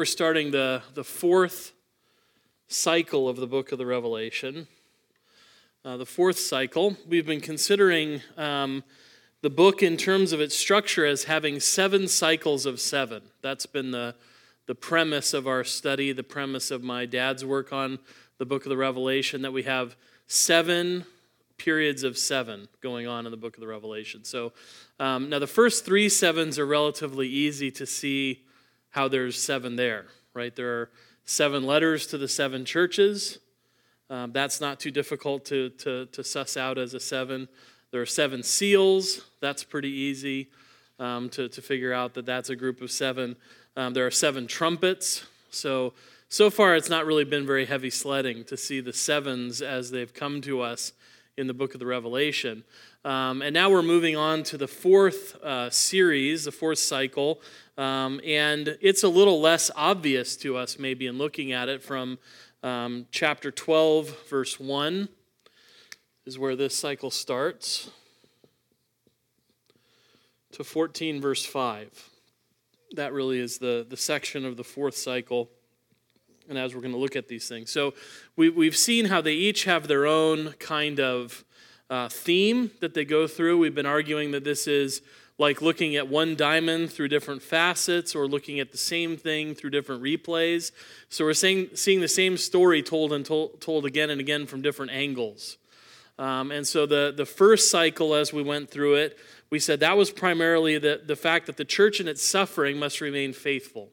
We're starting the, the fourth cycle of the book of the Revelation. Uh, the fourth cycle. We've been considering um, the book in terms of its structure as having seven cycles of seven. That's been the, the premise of our study, the premise of my dad's work on the book of the Revelation, that we have seven periods of seven going on in the book of the Revelation. So um, now the first three sevens are relatively easy to see how there's seven there, right? There are seven letters to the seven churches. Um, that's not too difficult to, to, to suss out as a seven. There are seven seals. That's pretty easy um, to, to figure out that that's a group of seven. Um, there are seven trumpets. So, so far, it's not really been very heavy sledding to see the sevens as they've come to us in the book of the Revelation. Um, and now we're moving on to the fourth uh, series, the fourth cycle. Um, and it's a little less obvious to us, maybe, in looking at it from um, chapter 12, verse 1, is where this cycle starts, to 14, verse 5. That really is the, the section of the fourth cycle. And as we're going to look at these things. So we, we've seen how they each have their own kind of uh, theme that they go through. We've been arguing that this is like looking at one diamond through different facets or looking at the same thing through different replays. So we're saying, seeing the same story told and told, told again and again from different angles. Um, and so the, the first cycle, as we went through it, we said that was primarily the, the fact that the church in its suffering must remain faithful.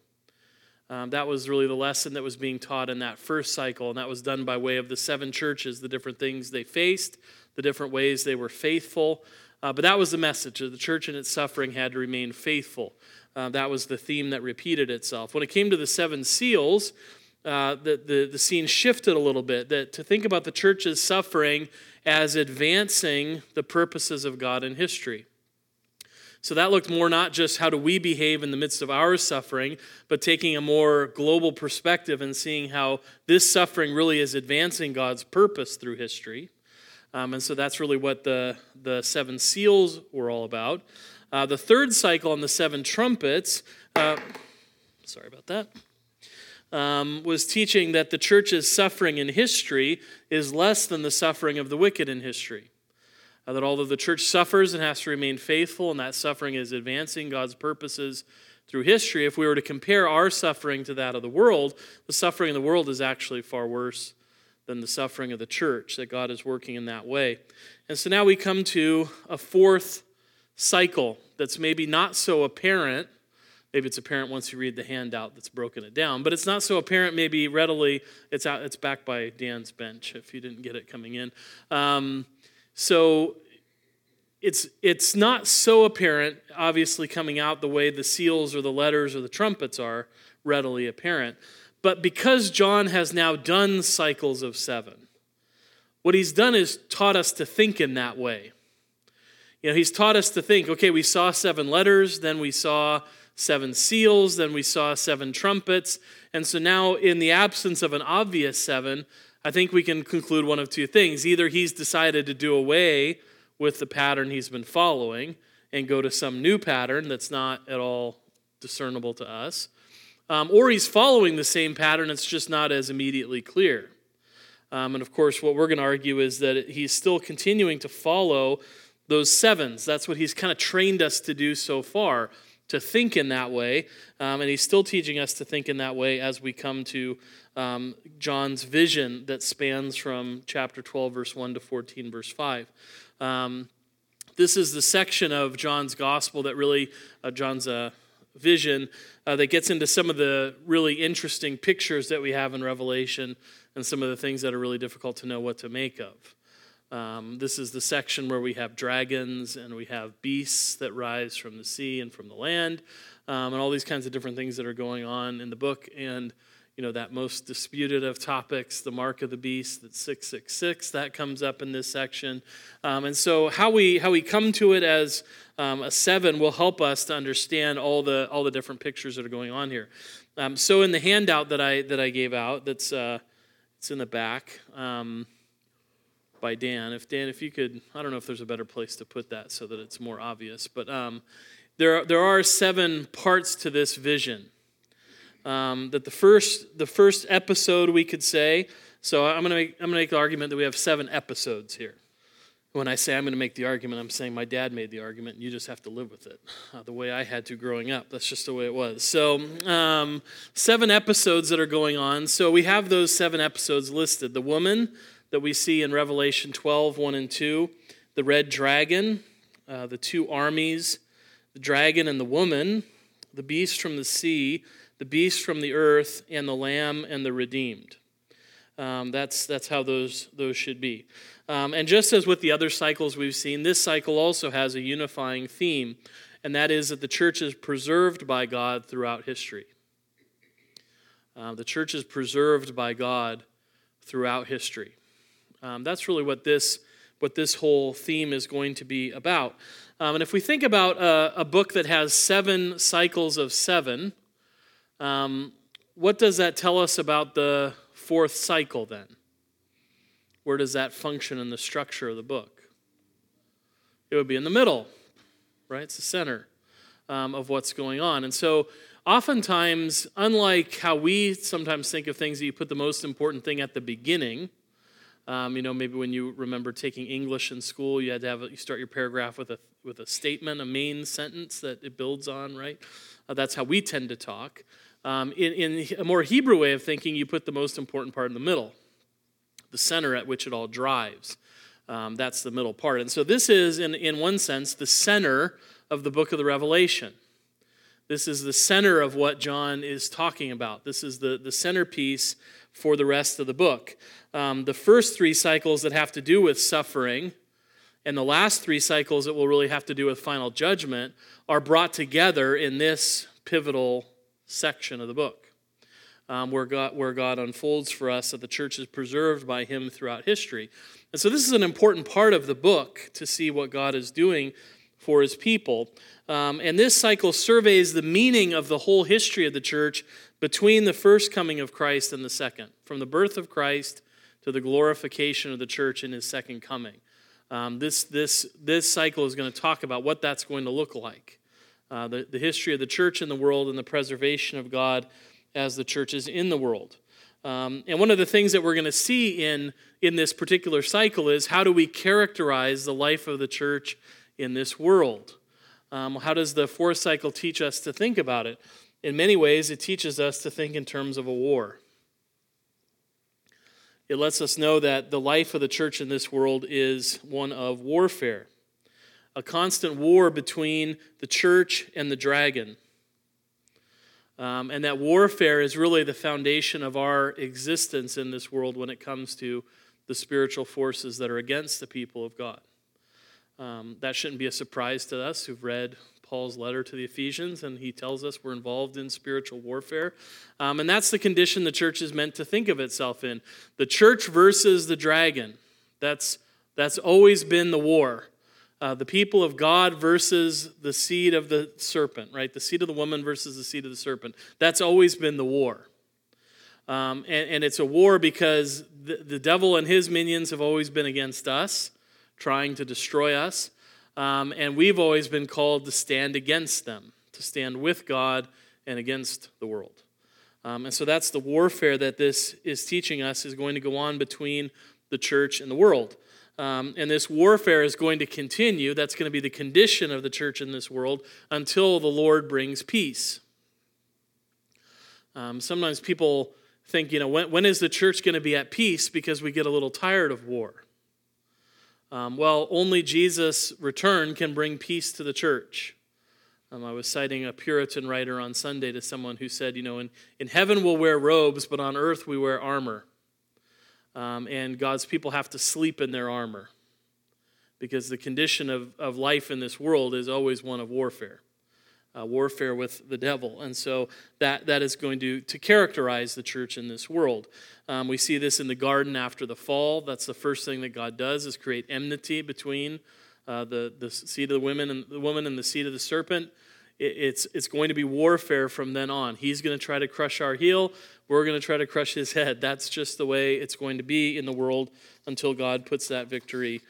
Um, that was really the lesson that was being taught in that first cycle, and that was done by way of the seven churches, the different things they faced, the different ways they were faithful. Uh, but that was the message. That the church in its suffering had to remain faithful. Uh, that was the theme that repeated itself. When it came to the seven seals, uh, the, the, the scene shifted a little bit. That to think about the church's suffering as advancing the purposes of God in history. So that looked more not just how do we behave in the midst of our suffering, but taking a more global perspective and seeing how this suffering really is advancing God's purpose through history. Um, and so that's really what the, the seven seals were all about. Uh, the third cycle on the seven trumpets, uh, sorry about that, um, was teaching that the church's suffering in history is less than the suffering of the wicked in history. Uh, that although the church suffers and has to remain faithful, and that suffering is advancing God's purposes through history, if we were to compare our suffering to that of the world, the suffering in the world is actually far worse than the suffering of the church, that God is working in that way. And so now we come to a fourth cycle that's maybe not so apparent. Maybe it's apparent once you read the handout that's broken it down, but it's not so apparent maybe readily. It's, out, it's back by Dan's bench if you didn't get it coming in. Um, so it's, it's not so apparent, obviously, coming out the way the seals or the letters or the trumpets are readily apparent. But because John has now done cycles of seven, what he's done is taught us to think in that way. You know, he's taught us to think, okay, we saw seven letters, then we saw seven seals, then we saw seven trumpets. And so now, in the absence of an obvious seven, I think we can conclude one of two things. Either he's decided to do away with the pattern he's been following and go to some new pattern that's not at all discernible to us, um, or he's following the same pattern, it's just not as immediately clear. Um, and of course, what we're going to argue is that he's still continuing to follow those sevens. That's what he's kind of trained us to do so far, to think in that way. Um, and he's still teaching us to think in that way as we come to um, John's vision that spans from chapter 12, verse 1 to 14, verse 5. Um, this is the section of John's gospel that really, uh, John's uh, vision uh, that gets into some of the really interesting pictures that we have in Revelation and some of the things that are really difficult to know what to make of. Um, this is the section where we have dragons and we have beasts that rise from the sea and from the land, um, and all these kinds of different things that are going on in the book. And you know that most disputed of topics, the mark of the beast, that six six six, that comes up in this section. Um, and so how we how we come to it as um, a seven will help us to understand all the all the different pictures that are going on here. Um, so in the handout that I that I gave out, that's uh, it's in the back um, by Dan. If Dan, if you could, I don't know if there's a better place to put that so that it's more obvious, but um, there there are seven parts to this vision. Um, that the first, the first episode, we could say, so I'm going to make, I'm going to make the argument that we have seven episodes here. When I say I'm going to make the argument, I'm saying my dad made the argument, and you just have to live with it. Uh, the way I had to growing up. That's just the way it was. So, um, seven episodes that are going on. So, we have those seven episodes listed. The woman that we see in Revelation 12, 1 and 2, the red dragon, uh, the two armies, the dragon and the woman, the beast from the sea, the beast from the earth, and the lamb and the redeemed. Um, that's, that's how those, those should be. Um, and just as with the other cycles we've seen, this cycle also has a unifying theme, and that is that the church is preserved by God throughout history. Uh, the church is preserved by God throughout history. Um, that's really what this, what this whole theme is going to be about. Um, and if we think about a, a, book that has seven cycles of seven, um, what does that tell us about the fourth cycle then? where does that function in the structure of the book? It would be in the middle, right? It's the center um, of what's going on. And so, oftentimes, unlike how we sometimes think of things that you put the most important thing at the beginning, um, you know, maybe when you remember taking English in school, you had to have a, you start your paragraph with a with a statement, a main sentence that it builds on, right? Uh, that's how we tend to talk. Um, in, in a more Hebrew way of thinking, you put the most important part in the middle, the center at which it all drives. Um, that's the middle part. And so this is, in, in one sense, the center of the book of the Revelation. This is the center of what John is talking about. This is the, the centerpiece for the rest of the book. Um, the first three cycles that have to do with suffering, and the last three cycles that will really have to do with final judgment, are brought together in this pivotal section of the book um, where, God, where God unfolds for us that the church is preserved by Him throughout history. And so, this is an important part of the book to see what God is doing for His people. Um, and this cycle surveys the meaning of the whole history of the church between the first coming of Christ and the second, from the birth of Christ to the glorification of the church in His second coming. Um, this, this, this cycle is going to talk about what that's going to look like. Uh, the, the history of the church in the world and the preservation of God as the churches in the world. Um, and one of the things that we're going to see in, in this particular cycle is how do we characterize the life of the church in this world? Um, how does the fourth cycle teach us to think about it? In many ways, it teaches us to think in terms of a war. It lets us know that the life of the church in this world is one of warfare, a constant war between the church and the dragon. Um, and that warfare is really the foundation of our existence in this world when it comes to the spiritual forces that are against the people of God. Um, that shouldn't be a surprise to us who've read Paul's letter to the Ephesians, and he tells us we're involved in spiritual warfare. Um, and that's the condition the church is meant to think of itself in. The church versus the dragon. That's, that's always been the war uh, the people of God versus the seed of the serpent, right? The seed of the woman versus the seed of the serpent. That's always been the war. Um, and, and, it's a war because the, the, devil and his minions have always been against us, trying to destroy us. Um, and we've always been called to stand against them, to stand with God and against the world. Um, and so that's the warfare that this is teaching us is going to go on between the church and the world. Um, and this warfare is going to continue. That's going to be the condition of the church in this world until the Lord brings peace. Um, sometimes people think, you know, when, when is the church going to be at peace because we get a little tired of war? Um, well, only Jesus' return can bring peace to the church. Um, I was citing a Puritan writer on Sunday to someone who said, you know, in, in heaven we'll wear robes, but on earth we wear armor. Um, and God's people have to sleep in their armor because the condition of, of life in this world is always one of warfare. Uh, warfare with the devil. And so that, that is going to, to characterize the church in this world. Um, we see this in the garden after the fall. That's the first thing that God does is create enmity between uh, the, the seed of the women and the woman and the seed of the serpent. It, it's, it's going to be warfare from then on. He's going to try to crush our heel we're going to try to crush his head. That's just the way it's going to be in the world until God puts that victory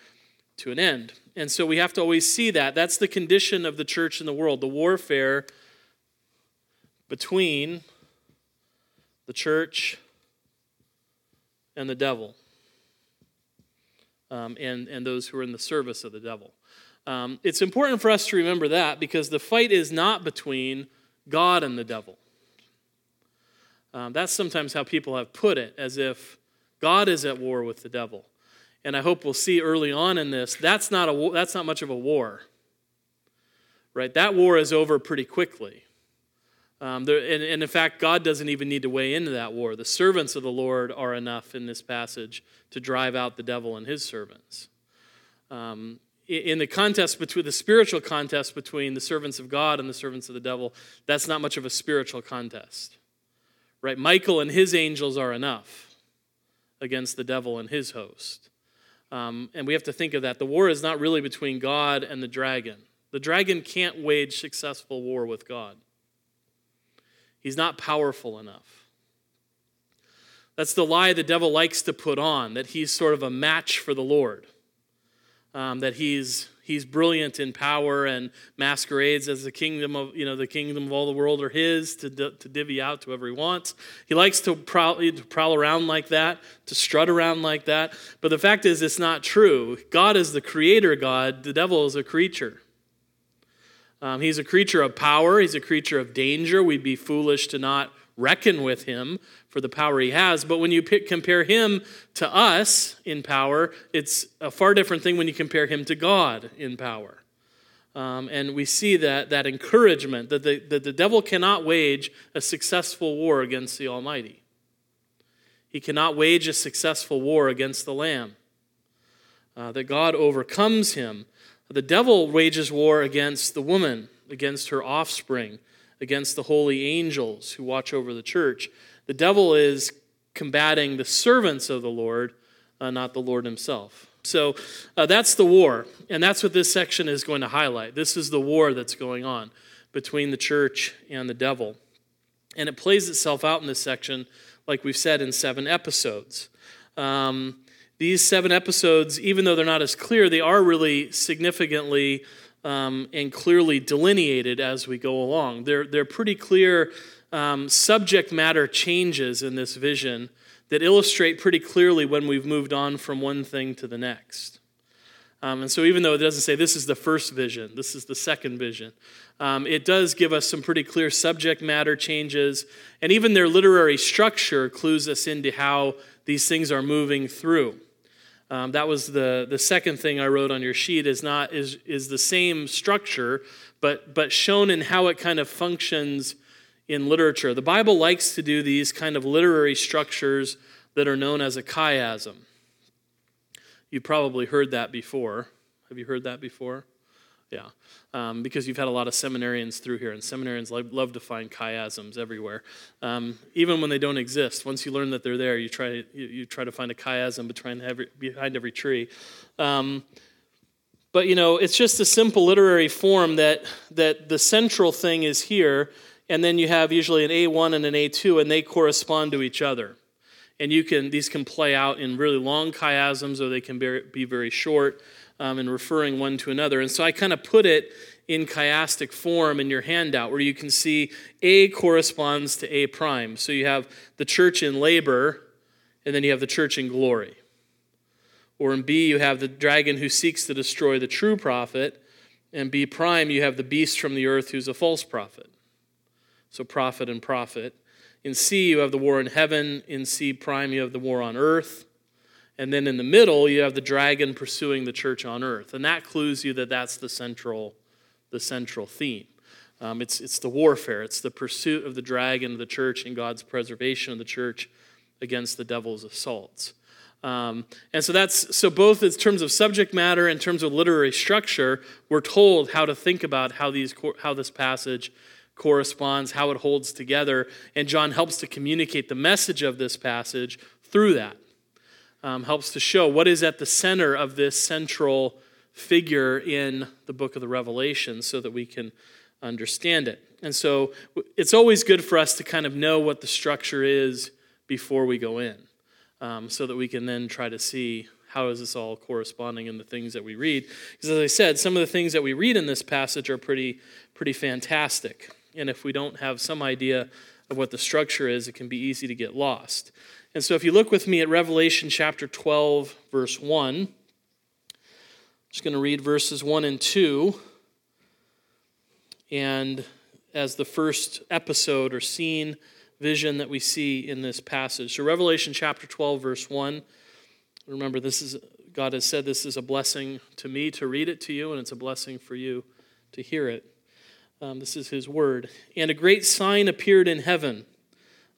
to an end. And so we have to always see that. That's the condition of the church in the world the warfare between the church, and the devil, um, and, and those who are in the service of the devil. Um, it's important for us to remember that because the fight is not between God and the devil. Um, that's sometimes how people have put it, as if God is at war with the devil. And I hope we'll see early on in this that's not, a, that's not much of a war. Right? That war is over pretty quickly. Um, there, and, and, in fact, God doesn't even need to weigh into that war. The servants of the Lord are enough in this passage to drive out the devil and his servants. Um, in the contest between the spiritual contest between the servants of God and the servants of the devil, that's not much of a spiritual contest. Right? Michael and his angels are enough against the devil and his host. Um, and we have to think of that. The war is not really between God and the dragon. The dragon can't wage successful war with God. He's not powerful enough. That's the lie the devil likes to put on, that he's sort of a match for the Lord, um, that he's, he's brilliant in power and masquerades as the kingdom of, you know, the kingdom of all the world are his to, to divvy out to whoever he wants. He likes to prowl, to prowl around like that, to strut around like that. But the fact is, it's not true. God is the creator God, the devil is a creature. Um, he's a creature of power, he's a creature of danger. We'd be foolish to not reckon with him for the power he has. But when you pick, compare him to us in power, it's a far different thing when you compare him to God in power. Um, and we see that, that encouragement that the, that the devil cannot wage a successful war against the Almighty. He cannot wage a successful war against the Lamb. Uh, that God overcomes him the devil wages war against the woman, against her offspring, against the holy angels who watch over the church. The devil is combating the servants of the Lord, uh, not the Lord himself. So uh, that's the war, and that's what this section is going to highlight. This is the war that's going on between the church and the devil. And it plays itself out in this section, like we've said, in seven episodes. Um, these seven episodes, even though they're not as clear, they are really significantly um, and clearly delineated as we go along. They're, they're pretty clear um, subject matter changes in this vision that illustrate pretty clearly when we've moved on from one thing to the next. Um, and so, even though it doesn't say this is the first vision, this is the second vision, um, it does give us some pretty clear subject matter changes. And even their literary structure clues us into how these things are moving through. Um, that was the, the second thing I wrote on your sheet is not is, is the same structure, but, but shown in how it kind of functions in literature. The Bible likes to do these kind of literary structures that are known as a chiasm. You probably heard that before. Have you heard that before? Yeah, um, because you've had a lot of seminarians through here, and seminarians love, love to find chiasms everywhere, um, even when they don't exist. Once you learn that they're there, you try you, you try to find a chiasm behind every, behind every tree. Um, but you know, it's just a simple literary form that that the central thing is here, and then you have usually an A1 and an A2, and they correspond to each other. And you can these can play out in really long chiasms, or they can be, very short um, and referring one to another. And so I kind of put it in chiastic form in your handout where you can see A corresponds to A prime. So you have the church in labor, and then you have the church in glory. Or in B, you have the dragon who seeks to destroy the true prophet. And B prime, you have the beast from the earth who's a false prophet. So prophet and prophet. In C, you have the war in heaven. In C prime, you have the war on earth. And then in the middle, you have the dragon pursuing the church on earth. And that clues you that that's the central, the central theme. Um, it's, it's the warfare, it's the pursuit of the dragon of the church and God's preservation of the church against the devil's assaults. Um, and so that's so both in terms of subject matter and in terms of literary structure, we're told how to think about how these how this passage corresponds, how it holds together, and John helps to communicate the message of this passage through that um, helps to show what is at the center of this central figure in the book of the Revelation so that we can understand it. And so it's always good for us to kind of know what the structure is before we go in um, so that we can then try to see how is this all corresponding in the things that we read. Because as I said, some of the things that we read in this passage are pretty, pretty fantastic. And if we don't have some idea of what the structure is, it can be easy to get lost. And so if you look with me at Revelation chapter 12, verse 1, I'm just going to read verses 1 and 2. And as the first episode or scene, vision that we see in this passage. So, Revelation chapter 12, verse 1. Remember, this is God has said this is a blessing to me to read it to you, and it's a blessing for you to hear it. Um, this is his word. And a great sign appeared in heaven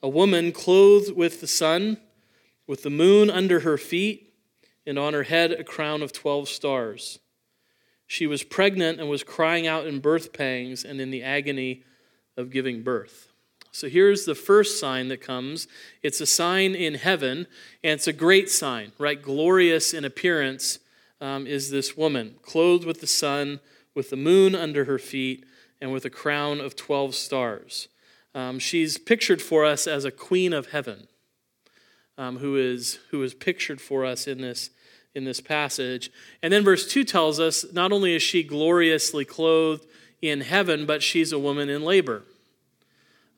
a woman clothed with the sun, with the moon under her feet, and on her head a crown of 12 stars. She was pregnant and was crying out in birth pangs and in the agony of giving birth. So here's the first sign that comes. It's a sign in heaven, and it's a great sign, right? Glorious in appearance um, is this woman, clothed with the sun, with the moon under her feet, and with a crown of 12 stars. Um, she's pictured for us as a queen of heaven, um, who, is, who is pictured for us in this, in this passage. And then verse 2 tells us not only is she gloriously clothed in heaven, but she's a woman in labor.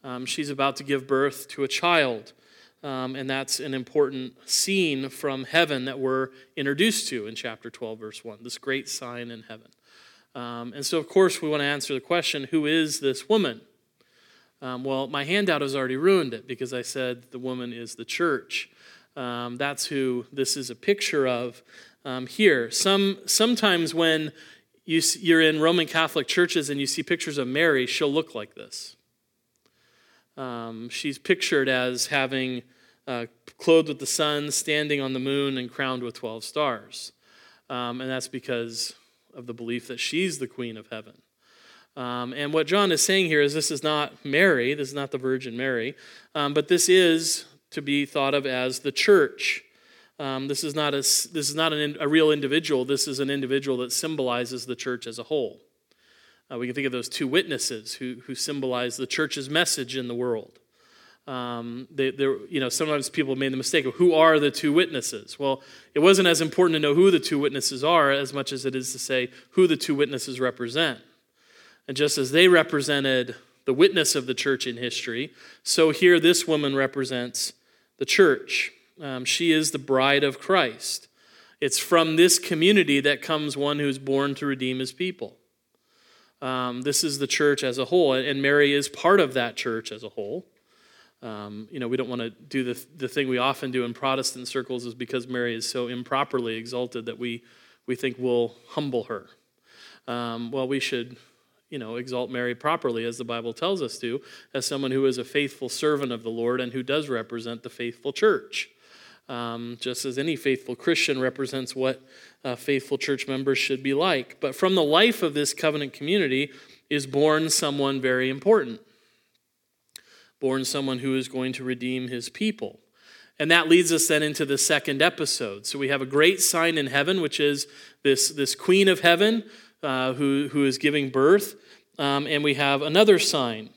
Um, she's about to give birth to a child. Um, and that's an important scene from heaven that we're introduced to in chapter 12, verse 1, this great sign in heaven. Um, and so, of course, we want to answer the question who is this woman? Um, well, my handout has already ruined it because I said the woman is the church. Um, that's who this is a picture of um, here. Some, sometimes when you, you're in Roman Catholic churches and you see pictures of Mary, she'll look like this. Um, she's pictured as having uh, clothed with the sun, standing on the moon, and crowned with 12 stars. Um, and that's because of the belief that she's the queen of heaven. Um, and what John is saying here is this is not Mary, this is not the Virgin Mary, um, but this is to be thought of as the church. Um, this is not, a, this is not an, a real individual, this is an individual that symbolizes the church as a whole. Uh, we can think of those two witnesses who, who symbolize the church's message in the world. Um, they, you know, sometimes people made the mistake of who are the two witnesses. Well, it wasn't as important to know who the two witnesses are as much as it is to say who the two witnesses represent. And just as they represented the witness of the church in history, so here this woman represents the church. Um, she is the bride of Christ. It's from this community that comes one who's born to redeem his people. Um, this is the church as a whole, and Mary is part of that church as a whole. Um, you know, we don't want to do the, the thing we often do in Protestant circles is because Mary is so improperly exalted that we, we think we'll humble her. Um, well, we should, you know, exalt Mary properly as the Bible tells us to, as someone who is a faithful servant of the Lord and who does represent the faithful church. Um, just as any faithful Christian represents what uh, faithful church members should be like. But from the life of this covenant community is born someone very important, born someone who is going to redeem his people. And that leads us then into the second episode. So we have a great sign in heaven, which is this, this queen of heaven uh, who, who is giving birth. Um, and we have another sign,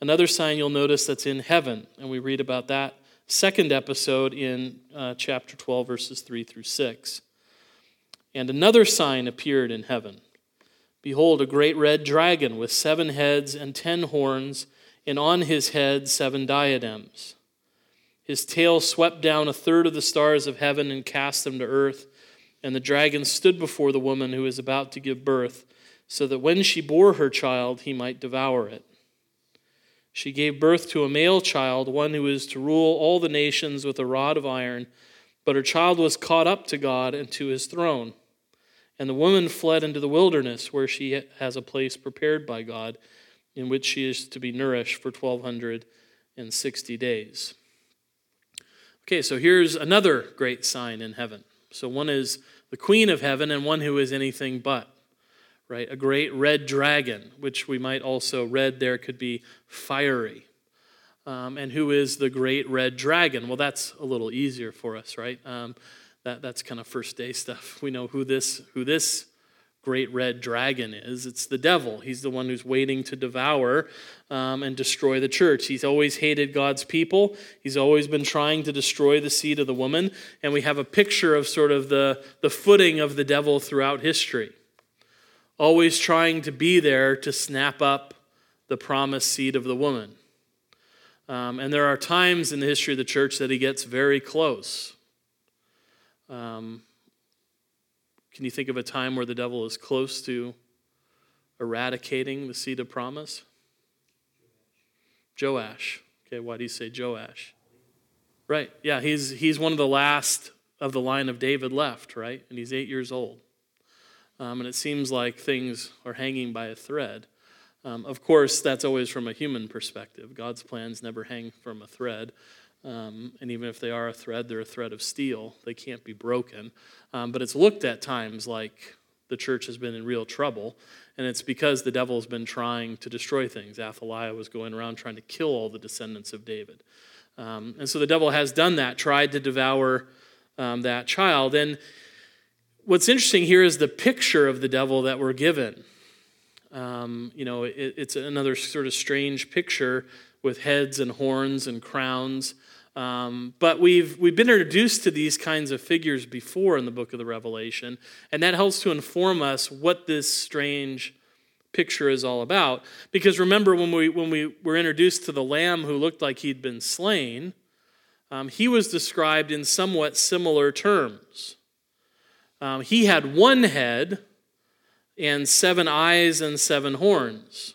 another sign you'll notice that's in heaven. And we read about that second episode in uh, chapter 12, verses 3 through 6. And another sign appeared in heaven. Behold, a great red dragon with seven heads and ten horns, and on his head seven diadems. His tail swept down a third of the stars of heaven and cast them to earth. And the dragon stood before the woman who was about to give birth, so that when she bore her child, he might devour it. She gave birth to a male child, one who is to rule all the nations with a rod of iron. But her child was caught up to God and to his throne. And the woman fled into the wilderness, where she has a place prepared by God, in which she is to be nourished for 1260 days. Okay, so here's another great sign in heaven. So one is the queen of heaven, and one who is anything but right? A great red dragon, which we might also read there could be fiery. Um, and who is the great red dragon? Well, that's a little easier for us, right? Um, that, that's kind of first day stuff. We know who this, who this great red dragon is. It's the devil. He's the one who's waiting to devour um, and destroy the church. He's always hated God's people. He's always been trying to destroy the seed of the woman. And we have a picture of sort of the, the footing of the devil throughout history always trying to be there to snap up the promised seed of the woman. Um, and there are times in the history of the church that he gets very close. Um, can you think of a time where the devil is close to eradicating the seed of promise? Joash. Okay, why do you say Joash? Right, yeah, he's, he's one of the last of the line of David left, right? And he's eight years old. Um, and it seems like things are hanging by a thread. Um, of course, that's always from a human perspective. God's plans never hang from a thread. Um, and even if they are a thread, they're a thread of steel. They can't be broken. Um, but it's looked at times like the church has been in real trouble. And it's because the devil has been trying to destroy things. Athaliah was going around trying to kill all the descendants of David. Um, and so the devil has done that, tried to devour um, that child. And what's interesting here is the picture of the devil that we're given. Um, you know, it, it's another sort of strange picture with heads and horns and crowns. Um, but we've, we've been introduced to these kinds of figures before in the book of the Revelation, and that helps to inform us what this strange picture is all about. Because remember, when we, when we were introduced to the lamb who looked like he'd been slain, um, he was described in somewhat similar terms. Um, he had one head and seven eyes and seven horns.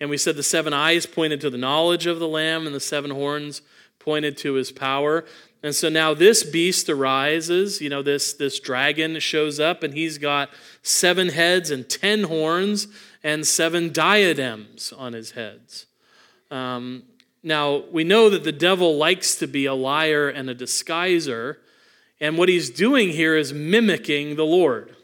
And we said the seven eyes pointed to the knowledge of the Lamb, and the seven horns pointed to his power. And so now this beast arises, you know, this, this dragon shows up, and he's got seven heads and ten horns and seven diadems on his heads. Um, now, we know that the devil likes to be a liar and a disguiser, and what he's doing here is mimicking the Lord.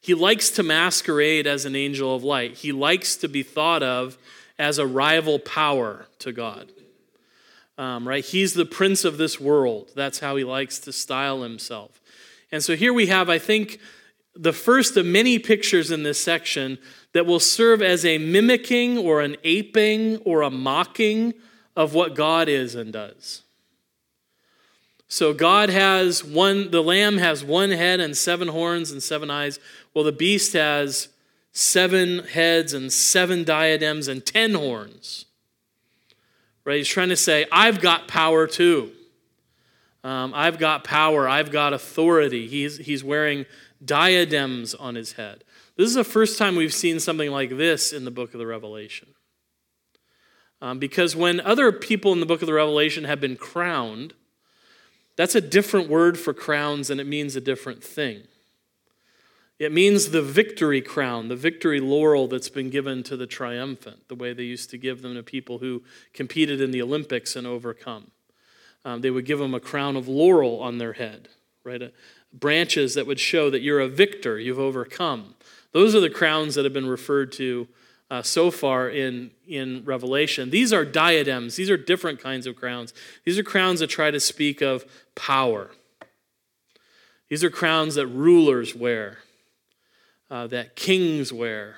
He likes to masquerade as an angel of light. He likes to be thought of as a rival power to God. Um, right? He's the prince of this world. That's how he likes to style himself. And so here we have, I think, the first of many pictures in this section that will serve as a mimicking or an aping or a mocking of what God is and does. So God has one, the lamb has one head and seven horns and seven eyes. Well, the beast has seven heads and seven diadems and ten horns. Right? He's trying to say, I've got power too. Um, I've got power. I've got authority. He's, he's wearing diadems on his head. This is the first time we've seen something like this in the book of the Revelation. Um, because when other people in the book of the Revelation have been crowned, that's a different word for crowns and it means a different thing. It means the victory crown, the victory laurel that's been given to the triumphant, the way they used to give them to people who competed in the Olympics and overcome. Um, they would give them a crown of laurel on their head, right? Uh, branches that would show that you're a victor, you've overcome. Those are the crowns that have been referred to uh, so far in, in Revelation. These are diadems, these are different kinds of crowns. These are crowns that try to speak of power. These are crowns that rulers wear, uh, that kings wear.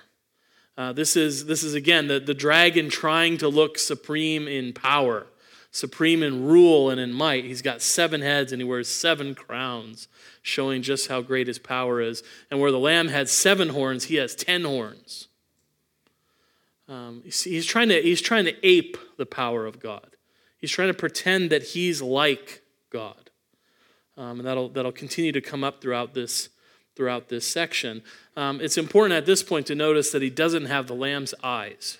Uh, this, is, this is, again, the, the dragon trying to look supreme in power, supreme in rule and in might. He's got seven heads and he wears seven crowns, showing just how great his power is. And where the lamb had seven horns, he has ten horns. Um, he's, trying to, he's trying to ape the power of God. He's trying to pretend that he's like God. Um, and that'll, that'll continue to come up throughout this, throughout this section. Um, it's important at this point to notice that he doesn't have the lamb's eyes.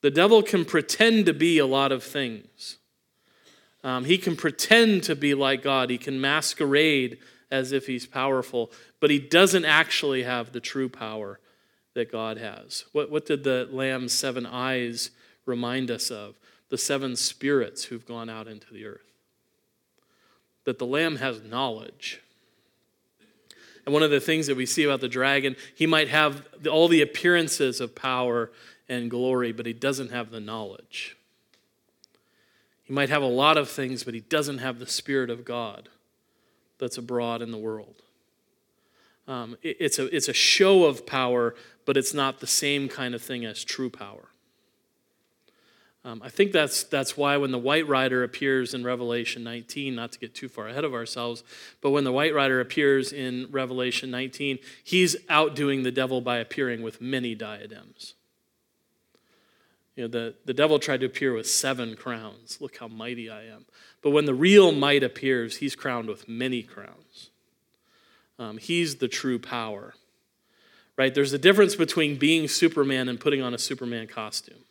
The devil can pretend to be a lot of things. Um, he can pretend to be like God. He can masquerade as if he's powerful, but he doesn't actually have the true power that God has. What, what did the lamb's seven eyes remind us of? The seven spirits who've gone out into the earth. That the lamb has knowledge. And one of the things that we see about the dragon, he might have all the appearances of power and glory, but he doesn't have the knowledge. He might have a lot of things, but he doesn't have the Spirit of God that's abroad in the world. Um, it, it's, a, it's a show of power, but it's not the same kind of thing as true power. Um, I think that's, that's why when the white rider appears in Revelation 19, not to get too far ahead of ourselves, but when the white rider appears in Revelation 19, he's outdoing the devil by appearing with many diadems. You know, the, the devil tried to appear with seven crowns. Look how mighty I am. But when the real might appears, he's crowned with many crowns. Um, he's the true power. Right? There's a difference between being Superman and putting on a Superman costume.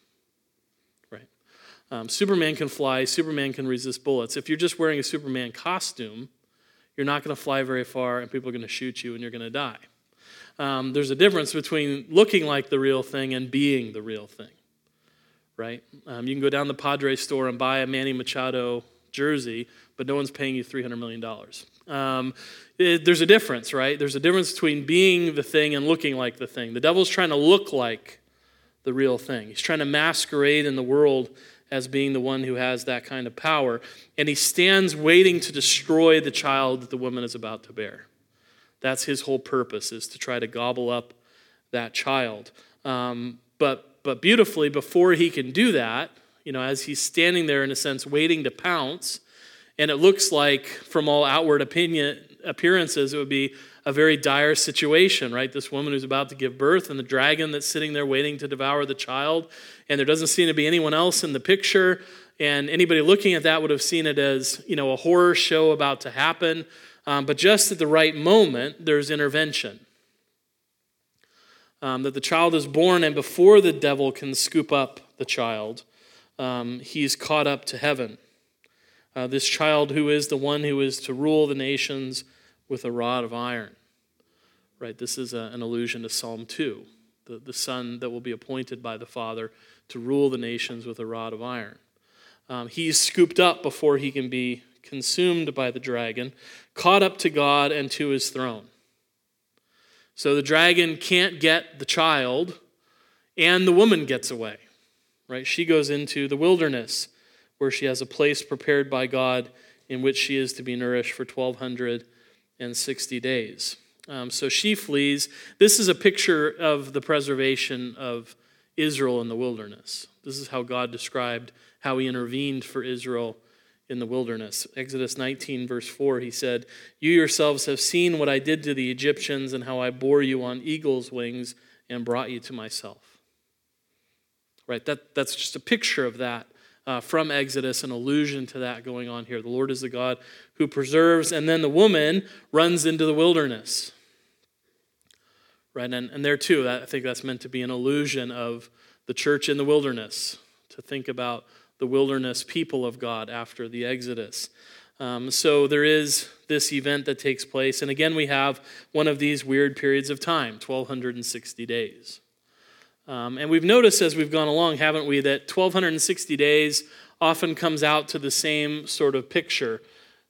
Um, Superman can fly, Superman can resist bullets. If you're just wearing a Superman costume, you're not going to fly very far and people are going to shoot you and you're going to die. Um, there's a difference between looking like the real thing and being the real thing right? Um, you can go down the Padre store and buy a Manny Machado jersey, but no one's paying you $300 million. Um, it, there's a difference, right? There's a difference between being the thing and looking like the thing. The devil's trying to look like the real thing, he's trying to masquerade in the world as being the one who has that kind of power. And he stands waiting to destroy the child that the woman is about to bear. That's his whole purpose, is to try to gobble up that child. Um, but but beautifully, before he can do that, you know, as he's standing there in a sense waiting to pounce, and it looks like from all outward opinion appearances it would be a very dire situation, right? This woman who's about to give birth and the dragon that's sitting there waiting to devour the child, and there doesn't seem to be anyone else in the picture. And anybody looking at that would have seen it as, you know, a horror show about to happen. Um, but just at the right moment, there's intervention um, that the child is born, and before the devil can scoop up the child, um, he's caught up to heaven. Uh, this child who is the one who is to rule the nations with a rod of iron. Right, this is a, an allusion to Psalm 2, the, the son that will be appointed by the Father to rule the nations with a rod of iron. Um, he's scooped up before he can be consumed by the dragon, caught up to God and to his throne. So the dragon can't get the child, and the woman gets away. Right? She goes into the wilderness where she has a place prepared by God in which she is to be nourished for 1260 days. Um, so she flees. This is a picture of the preservation of Israel in the wilderness. This is how God described how he intervened for Israel in the wilderness. Exodus 19, verse 4, he said, You yourselves have seen what I did to the Egyptians and how I bore you on eagle's wings and brought you to myself. Right? That, that's just a picture of that uh, from Exodus, an allusion to that going on here. The Lord is the God who preserves, and then the woman runs into the wilderness. Right? And, and there too, I think that's meant to be an allusion of the church in the wilderness, to think about the wilderness people of God after the Exodus. Um, so there is this event that takes place. And again, we have one of these weird periods of time 1,260 days. Um, and we've noticed as we've gone along, haven't we, that 1,260 days often comes out to the same sort of picture,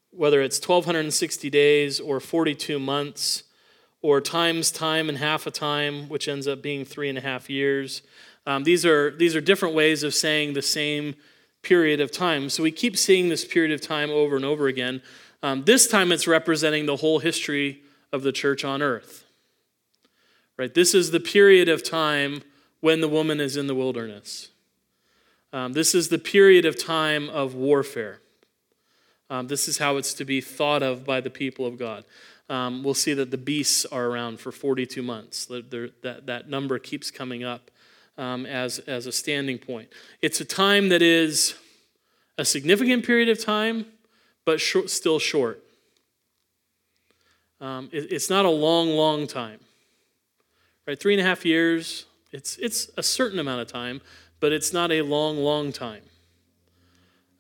whether it's 1,260 days or 42 months or times time and half a time, which ends up being three and a half years. Um, these, are, these are different ways of saying the same period of time. So we keep seeing this period of time over and over again. Um, this time it's representing the whole history of the church on earth. Right? This is the period of time when the woman is in the wilderness. Um, this is the period of time of warfare. Um, this is how it's to be thought of by the people of God. Um, we'll see that the beasts are around for 42 months. That, that number keeps coming up um, as, as a standing point. It's a time that is a significant period of time, but still short. Um, it, it's not a long, long time. Right? Three and a half years, it's, it's a certain amount of time, but it's not a long, long time.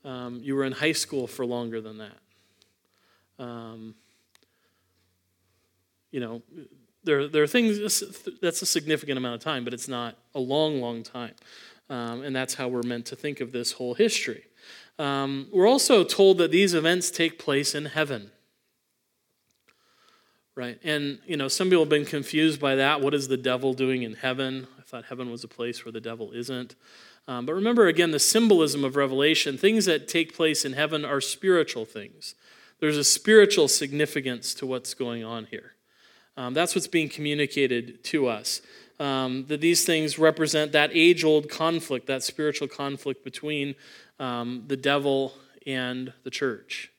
Um, you were in high school for longer than that. Um, you know, there, there are things, that's a significant amount of time, but it's not a long, long time. Um, and that's how we're meant to think of this whole history. Um, we're also told that these events take place in heaven. Right? And, you know, some people have been confused by that. What is the devil doing in heaven? Thought heaven was a place where the devil isn't. Um, but remember, again, the symbolism of Revelation things that take place in heaven are spiritual things. There's a spiritual significance to what's going on here. Um, that's what's being communicated to us. Um, that these things represent that age old conflict, that spiritual conflict between um, the devil and the church.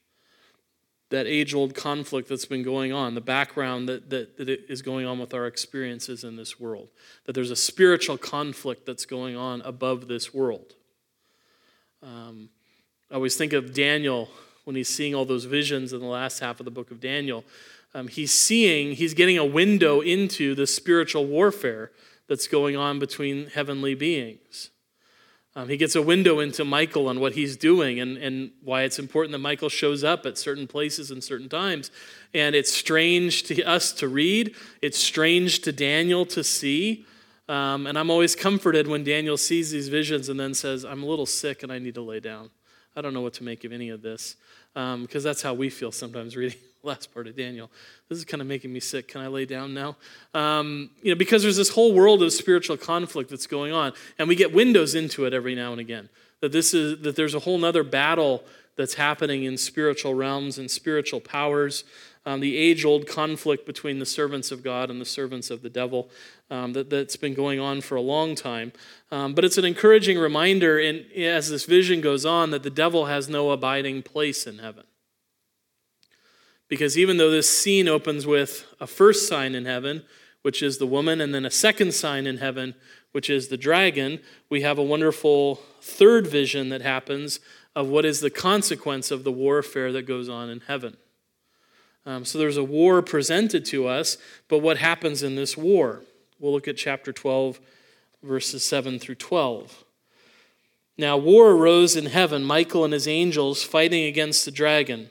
That age old conflict that's been going on, the background that, that, that is going on with our experiences in this world. That there's a spiritual conflict that's going on above this world. Um, I always think of Daniel when he's seeing all those visions in the last half of the book of Daniel. Um, he's seeing, he's getting a window into the spiritual warfare that's going on between heavenly beings. Um, he gets a window into Michael and what he's doing and, and why it's important that Michael shows up at certain places and certain times. And it's strange to us to read, it's strange to Daniel to see. Um, and I'm always comforted when Daniel sees these visions and then says, I'm a little sick and I need to lay down. I don't know what to make of any of this. Because um, that's how we feel sometimes reading last part of Daniel. This is kind of making me sick. Can I lay down now? Um, you know, because there's this whole world of spiritual conflict that's going on, and we get windows into it every now and again. That this is that there's a whole nother battle that's happening in spiritual realms and spiritual powers. Um, the age old conflict between the servants of God and the servants of the devil um, that, that's been going on for a long time. Um, but it's an encouraging reminder, in, as this vision goes on, that the devil has no abiding place in heaven. Because even though this scene opens with a first sign in heaven, which is the woman, and then a second sign in heaven, which is the dragon, we have a wonderful third vision that happens of what is the consequence of the warfare that goes on in heaven. Um, so there's a war presented to us, but what happens in this war? We'll look at chapter 12, verses 7 through 12. Now, war arose in heaven, Michael and his angels fighting against the dragon.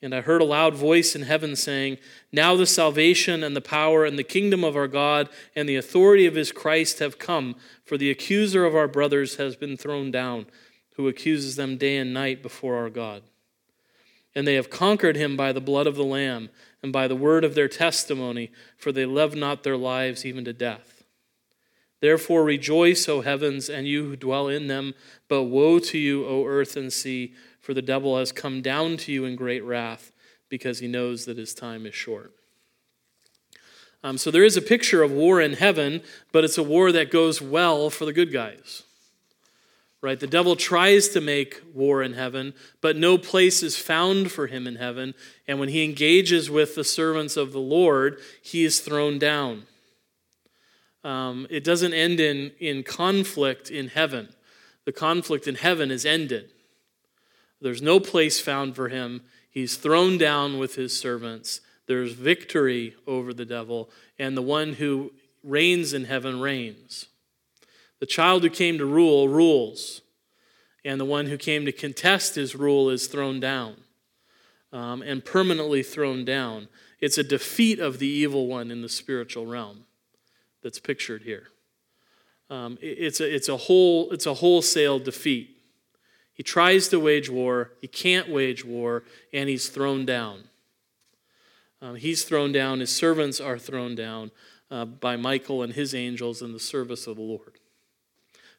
And I heard a loud voice in heaven saying, Now the salvation and the power and the kingdom of our God and the authority of his Christ have come, for the accuser of our brothers has been thrown down, who accuses them day and night before our God. And they have conquered him by the blood of the Lamb and by the word of their testimony, for they love not their lives even to death. Therefore rejoice, O heavens, and you who dwell in them. But woe to you, O earth and sea, for the devil has come down to you in great wrath, because he knows that his time is short. Um, so there is a picture of war in heaven, but it's a war that goes well for the good guys. Right? The devil tries to make war in heaven, but no place is found for him in heaven. And when he engages with the servants of the Lord, he is thrown down. Um, it doesn't end in, in conflict in heaven. The conflict in heaven is ended. There's no place found for him. He's thrown down with his servants. There's victory over the devil, and the one who reigns in heaven reigns. The child who came to rule rules, and the one who came to contest his rule is thrown down um, and permanently thrown down. It's a defeat of the evil one in the spiritual realm that's pictured here. Um, it's, a, it's, a whole, it's a wholesale defeat. He tries to wage war, he can't wage war, and he's thrown down. Um, he's thrown down, his servants are thrown down uh, by Michael and his angels in the service of the Lord.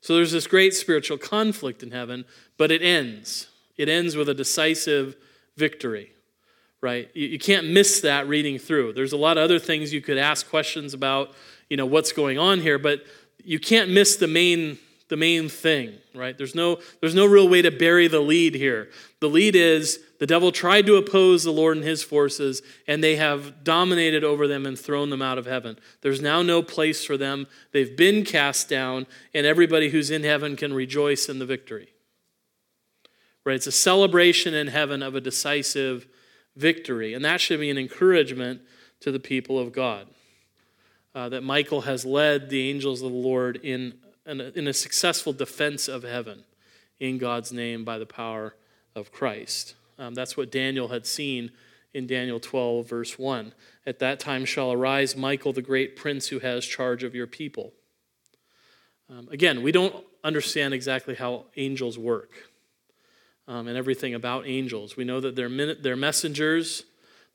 So there's this great spiritual conflict in heaven, but it ends. It ends with a decisive victory right? You, you, can't miss that reading through. There's a lot of other things you could ask questions about, you know, what's going on here, but you can't miss the main the main thing, right? There's no there's no real way to bury the lead here. The lead is the devil tried to oppose the Lord and his forces, and they have dominated over them and thrown them out of heaven. There's now no place for them. They've been cast down, and everybody who's in heaven can rejoice in the victory. Right? It's a celebration in heaven of a decisive victory. And that should be an encouragement to the people of God. Uh, that Michael has led the angels of the Lord in, in a, in a successful defense of heaven in God's name by the power of Christ. Um, that's what Daniel had seen in Daniel 12, verse 1. At that time shall arise Michael, the great prince who has charge of your people. Um, again, we don't understand exactly how angels work um, and everything about angels. We know that they're, they're messengers.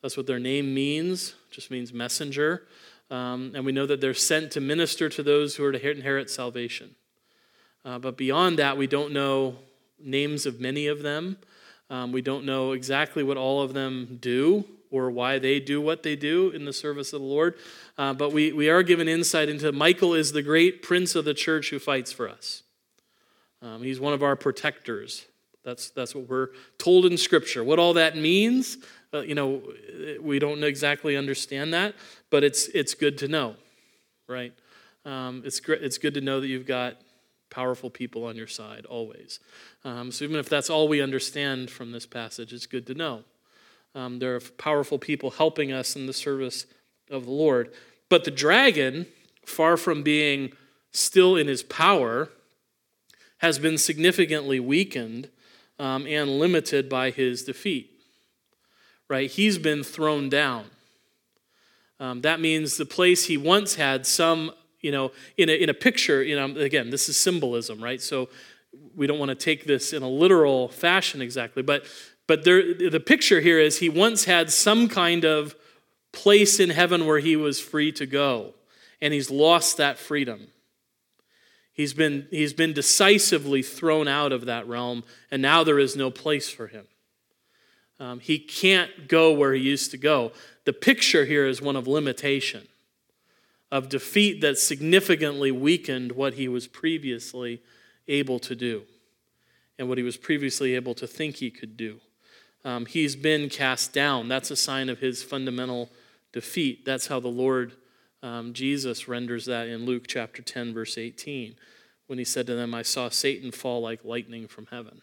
That's what their name means, just means messenger. Um, and we know that they're sent to minister to those who are to inherit salvation. Uh, but beyond that, we don't know names of many of them. Um, we don't know exactly what all of them do or why they do what they do in the service of the Lord. Uh, but we, we are given insight into Michael is the great prince of the church who fights for us. Um, he's one of our protectors. That's, that's what we're told in Scripture. What all that means, uh, you know, we don't exactly understand that, but it's, it's good to know, right? Um, it's, gr- it's good to know that you've got powerful people on your side always. Um, so even if that's all we understand from this passage, it's good to know. Um, there are powerful people helping us in the service of the Lord. But the dragon, far from being still in his power, has been significantly weakened um, and limited by his defeat. Right? He's been thrown down. Um, that means the place he once had some, you know, in a, in a picture, you know, again, this is symbolism, right? So we don't want to take this in a literal fashion exactly, but but there, the picture here is he once had some kind of place in heaven where he was free to go, and he's lost that freedom. He's been, he's been decisively thrown out of that realm, and now there is no place for him. Um, he can't go where he used to go. The picture here is one of limitation, of defeat that significantly weakened what he was previously able to do and what he was previously able to think he could do. Um, he's been cast down. That's a sign of his fundamental defeat. That's how the Lord um, Jesus renders that in Luke chapter 10, verse 18, when he said to them, I saw Satan fall like lightning from heaven.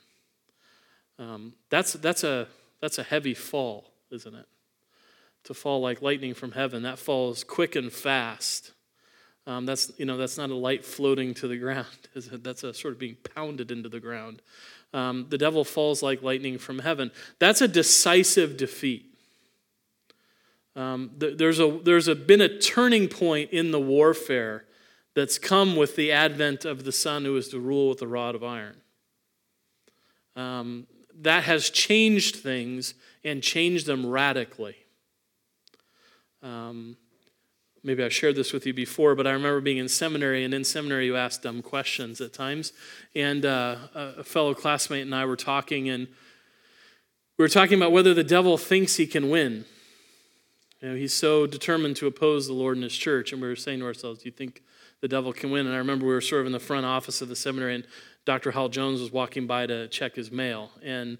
Um, that's, that's, a, that's a heavy fall, isn't it? To fall like lightning from heaven. That falls quick and fast. Um, that's, you know, that's not a light floating to the ground. That's a sort of being pounded into the ground. Um, the devil falls like lightning from heaven. That's a decisive defeat. Um, there's a, there's a, been a turning point in the warfare that's come with the advent of the Son who is to rule with a rod of iron. Um, that has changed things and changed them radically. Um, maybe I've shared this with you before, but I remember being in seminary, and in seminary, you ask dumb questions at times. And uh, a fellow classmate and I were talking, and we were talking about whether the devil thinks he can win. You know, he's so determined to oppose the Lord and his church. And we were saying to ourselves, Do you think the devil can win? And I remember we were sort of in the front office of the seminary, and Dr. Hal Jones was walking by to check his mail. And,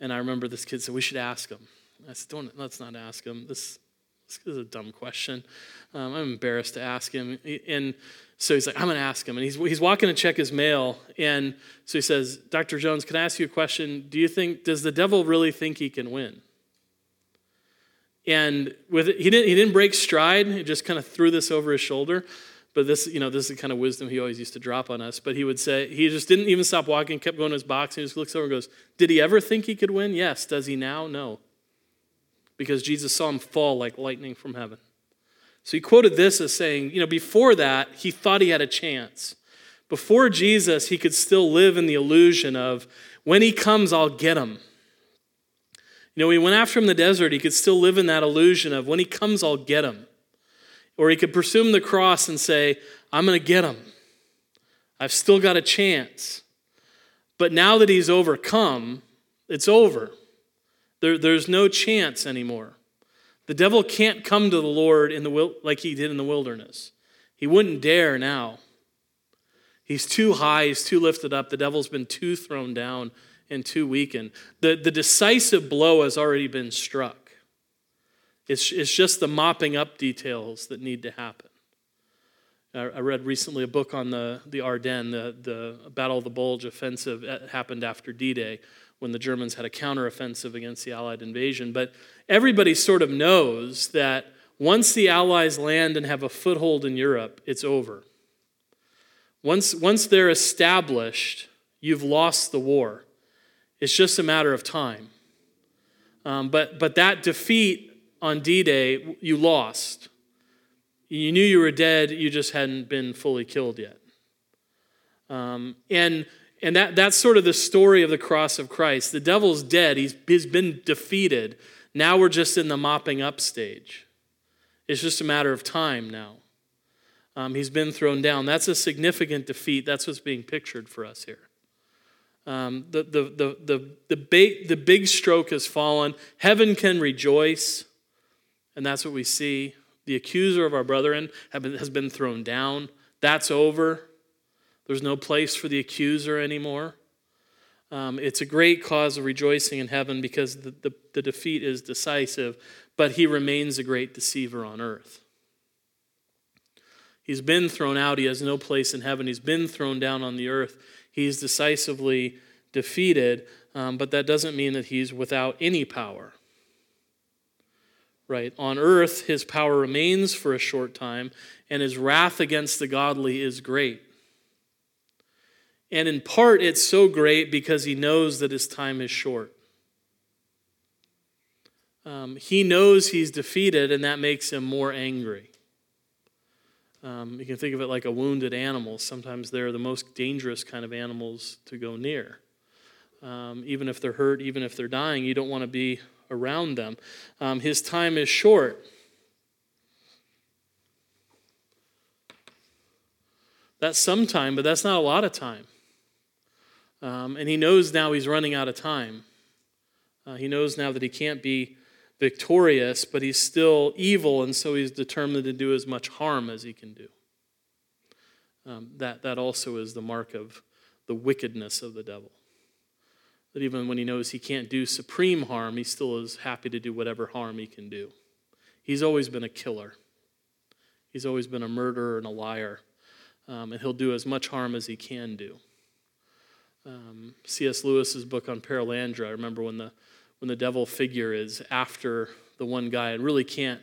and I remember this kid said, We should ask him. I said, Don't, let's not ask him. This, this is a dumb question. Um, I'm embarrassed to ask him. And so he's like, I'm going to ask him. And he's, he's walking to check his mail. And so he says, Dr. Jones, can I ask you a question? Do you think, does the devil really think he can win? And with it, he didn't he didn't break stride. He just kind of threw this over his shoulder. But this, you know, this is the kind of wisdom he always used to drop on us. But he would say he just didn't even stop walking, kept going to his box, and he just looks over and goes, "Did he ever think he could win? Yes. Does he now? No." Because Jesus saw him fall like lightning from heaven. So he quoted this as saying, you know, before that, he thought he had a chance. Before Jesus, he could still live in the illusion of, when he comes, I'll get him. You know, he went after him in the desert, he could still live in that illusion of when he comes, I'll get him. Or he could pursue the cross and say, I'm going to get him. I've still got a chance. But now that he's overcome, it's over. There, there's no chance anymore. The devil can't come to the Lord in the like he did in the wilderness. He wouldn't dare now. He's too high, he's too lifted up. The devil's been too thrown down and too weakened. The, the decisive blow has already been struck. It's, it's just the mopping up details that need to happen. I read recently a book on the, the Ardennes, the, the Battle of the Bulge offensive that happened after D Day when the Germans had a counteroffensive against the Allied invasion. But everybody sort of knows that once the Allies land and have a foothold in Europe, it's over. Once, once they're established, you've lost the war. It's just a matter of time. Um, but, but that defeat on D Day, you lost. You knew you were dead, you just hadn't been fully killed yet. Um, and and that, that's sort of the story of the cross of Christ. The devil's dead, he's, he's been defeated. Now we're just in the mopping up stage. It's just a matter of time now. Um, he's been thrown down. That's a significant defeat. That's what's being pictured for us here. Um, the, the, the, the, the, the big stroke has fallen. Heaven can rejoice, and that's what we see. The accuser of our brethren been, has been thrown down. That's over. There's no place for the accuser anymore. Um, it's a great cause of rejoicing in heaven because the, the, the defeat is decisive, but he remains a great deceiver on earth. He's been thrown out. He has no place in heaven. He's been thrown down on the earth. He's decisively defeated, um, but that doesn't mean that he's without any power. Right? On earth, his power remains for a short time, and his wrath against the godly is great. And in part, it's so great because he knows that his time is short. Um, he knows he's defeated, and that makes him more angry. Um, you can think of it like a wounded animal. Sometimes they're the most dangerous kind of animals to go near. Um, even if they're hurt, even if they're dying, you don't want to be around them. Um, his time is short. That's some time, but that's not a lot of time. Um, and he knows now he's running out of time. Uh, he knows now that he can't be victorious, but he's still evil, and so he's determined to do as much harm as he can do. Um, that, that also is the mark of the wickedness of the devil. That even when he knows he can't do supreme harm, he still is happy to do whatever harm he can do. He's always been a killer, he's always been a murderer and a liar, um, and he'll do as much harm as he can do. Um, C.S. Lewis's book on Perelandra, I remember when the when the devil figure is after the one guy and really can't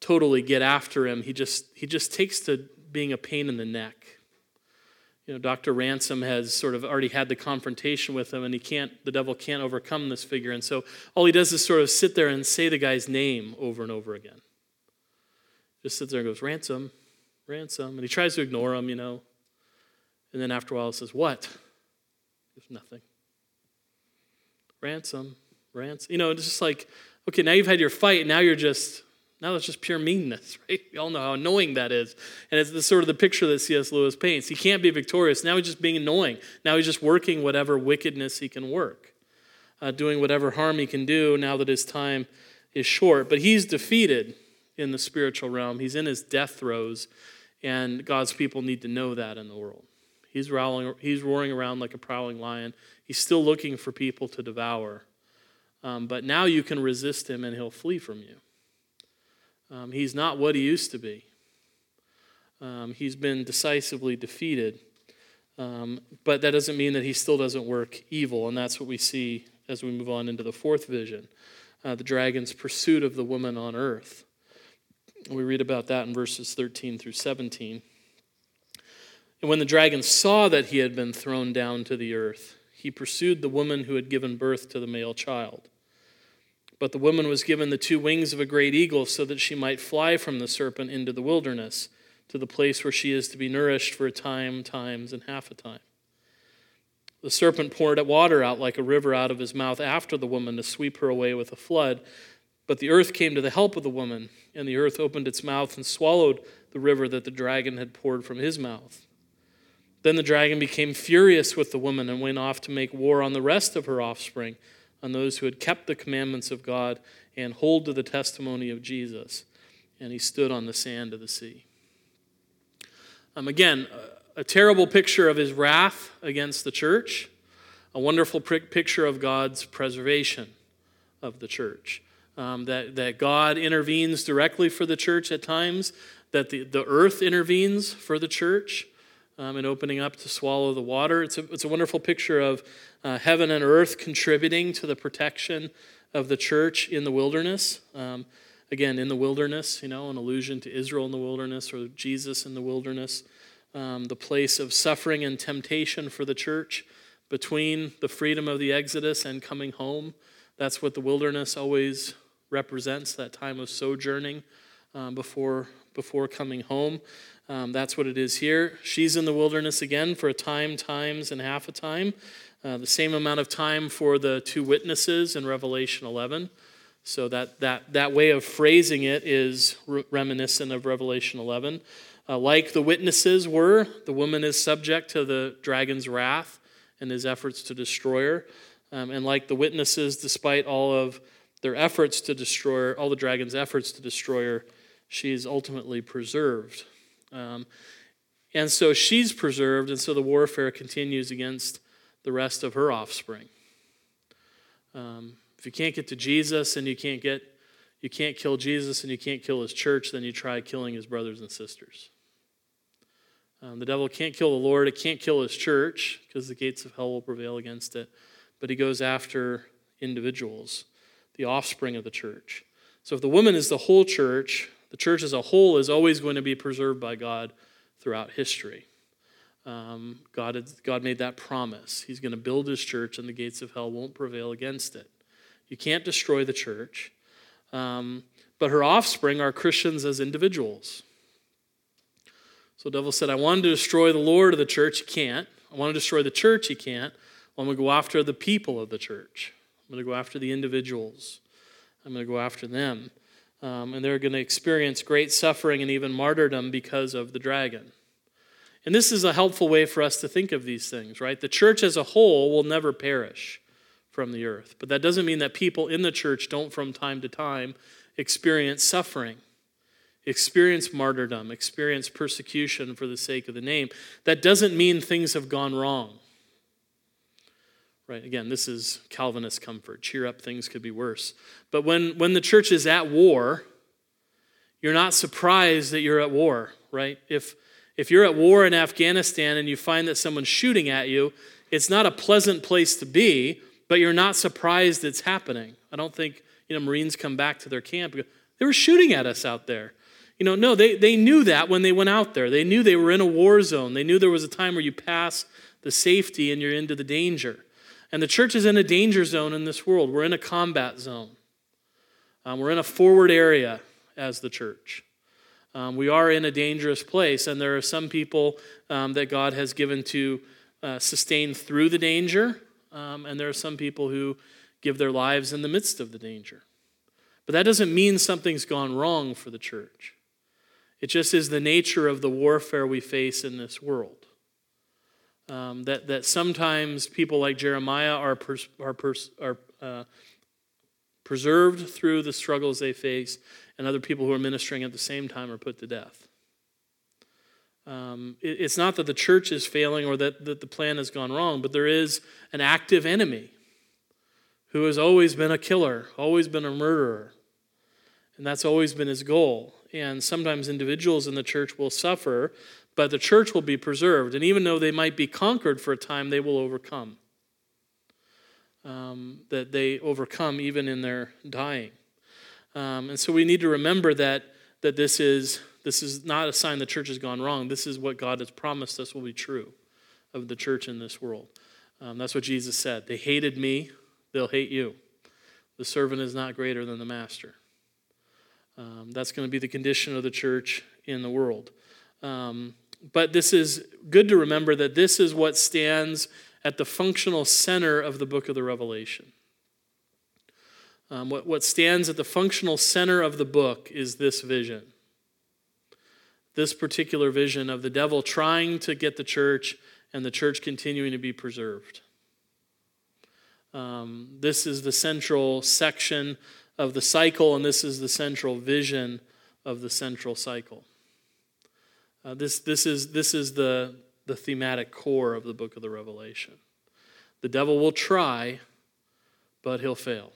totally get after him. He just he just takes to being a pain in the neck. You know, Dr. Ransom has sort of already had the confrontation with him, and he can't. The devil can't overcome this figure, and so all he does is sort of sit there and say the guy's name over and over again. Just sits there and goes, "Ransom, ransom," and he tries to ignore him, you know. And then after a while, he says, "What?" There's nothing. Ransom, rants. You know, it's just like, okay, now you've had your fight, now you're just, now it's just pure meanness, right? We all know how annoying that is. And it's the, sort of the picture that C.S. Lewis paints. He can't be victorious. Now he's just being annoying. Now he's just working whatever wickedness he can work, uh, doing whatever harm he can do now that his time is short. But he's defeated in the spiritual realm, he's in his death throes, and God's people need to know that in the world. He's, rowling, he's roaring around like a prowling lion. He's still looking for people to devour. Um, but now you can resist him and he'll flee from you. Um, he's not what he used to be. Um, he's been decisively defeated. Um, but that doesn't mean that he still doesn't work evil, and that's what we see as we move on into the fourth vision uh, the dragon's pursuit of the woman on earth. We read about that in verses 13 through 17. And when the dragon saw that he had been thrown down to the earth, he pursued the woman who had given birth to the male child. But the woman was given the two wings of a great eagle so that she might fly from the serpent into the wilderness, to the place where she is to be nourished for a time, times, and half a time. The serpent poured water out like a river out of his mouth after the woman to sweep her away with a flood. But the earth came to the help of the woman, and the earth opened its mouth and swallowed the river that the dragon had poured from his mouth. Then the dragon became furious with the woman and went off to make war on the rest of her offspring on those who had kept the commandments of God and hold to the testimony of Jesus. And he stood on the sand of the sea. Um, again, a, terrible picture of his wrath against the church, a wonderful picture of God's preservation of the church. Um, that, that God intervenes directly for the church at times, that the, the earth intervenes for the church um, and opening up to swallow the water. It's a, it's a wonderful picture of uh, heaven and earth contributing to the protection of the church in the wilderness. Um, again, in the wilderness, you know, an allusion to Israel in the wilderness or Jesus in the wilderness, um, the place of suffering and temptation for the church between the freedom of the Exodus and coming home. That's what the wilderness always represents, that time of sojourning um, before, before coming home. Um, that's what it is here. She's in the wilderness again for a time, times, and half a time. Uh, the same amount of time for the two witnesses in Revelation 11. So that, that, that way of phrasing it is re- reminiscent of Revelation 11. Uh, like the witnesses were, the woman is subject to the dragon's wrath and his efforts to destroy her. Um, and like the witnesses, despite all of their efforts to destroy her, all the dragon's efforts to destroy her, she is ultimately preserved. Um, and so she's preserved, and so the warfare continues against the rest of her offspring. Um, if you can't get to Jesus and you can't get you can't kill Jesus and you can't kill his church, then you try killing his brothers and sisters. Um, the devil can't kill the Lord, it can't kill his church because the gates of hell will prevail against it. But he goes after individuals, the offspring of the church. So if the woman is the whole church, the church as a whole is always going to be preserved by God throughout history. Um, God, had, God made that promise. He's going to build his church, and the gates of hell won't prevail against it. You can't destroy the church. Um, but her offspring are Christians as individuals. So the devil said, I wanted to destroy the Lord of the church. He can't. I want to destroy the church. He can't. Well, I'm going to go after the people of the church. I'm going to go after the individuals. I'm going to go after them. Um, and they're going to experience great suffering and even martyrdom because of the dragon. And this is a helpful way for us to think of these things, right? The church as a whole will never perish from the earth. But that doesn't mean that people in the church don't, from time to time, experience suffering, experience martyrdom, experience persecution for the sake of the name. That doesn't mean things have gone wrong. Right? Again, this is Calvinist comfort. Cheer up, things could be worse. But when, when the church is at war, you're not surprised that you're at war, right? If, if you're at war in Afghanistan and you find that someone's shooting at you, it's not a pleasant place to be, but you're not surprised it's happening. I don't think you know, Marines come back to their camp. They were shooting at us out there. You know, no, they, they knew that when they went out there. They knew they were in a war zone. They knew there was a time where you pass the safety and you're into the danger. And the church is in a danger zone in this world. We're in a combat zone. Um, we're in a forward area as the church. Um, we are in a dangerous place, and there are some people um, that God has given to uh, sustain through the danger, um, and there are some people who give their lives in the midst of the danger. But that doesn't mean something's gone wrong for the church. It just is the nature of the warfare we face in this world. Um, that, that sometimes people like Jeremiah are, pers- are, pers- are uh, preserved through the struggles they face, and other people who are ministering at the same time are put to death. Um, it, it's not that the church is failing or that, that the plan has gone wrong, but there is an active enemy who has always been a killer, always been a murderer. And that's always been his goal. And sometimes individuals in the church will suffer but the church will be preserved. And even though they might be conquered for a time, they will overcome. Um, that they overcome even in their dying. Um, and so we need to remember that, that this, is, this is not a sign the church has gone wrong. This is what God has promised us will be true of the church in this world. Um, that's what Jesus said. They hated me, they'll hate you. The servant is not greater than the master. Um, that's going to be the condition of the church in the world. Um, but this is good to remember that this is what stands at the functional center of the book of the Revelation. Um, what, what stands at the functional center of the book is this vision. This particular vision of the devil trying to get the church and the church continuing to be preserved. Um, this is the central section of the cycle, and this is the central vision of the central cycle. Uh, this, this is, this is the, the thematic core of the book of the Revelation. The devil will try, but he'll fail.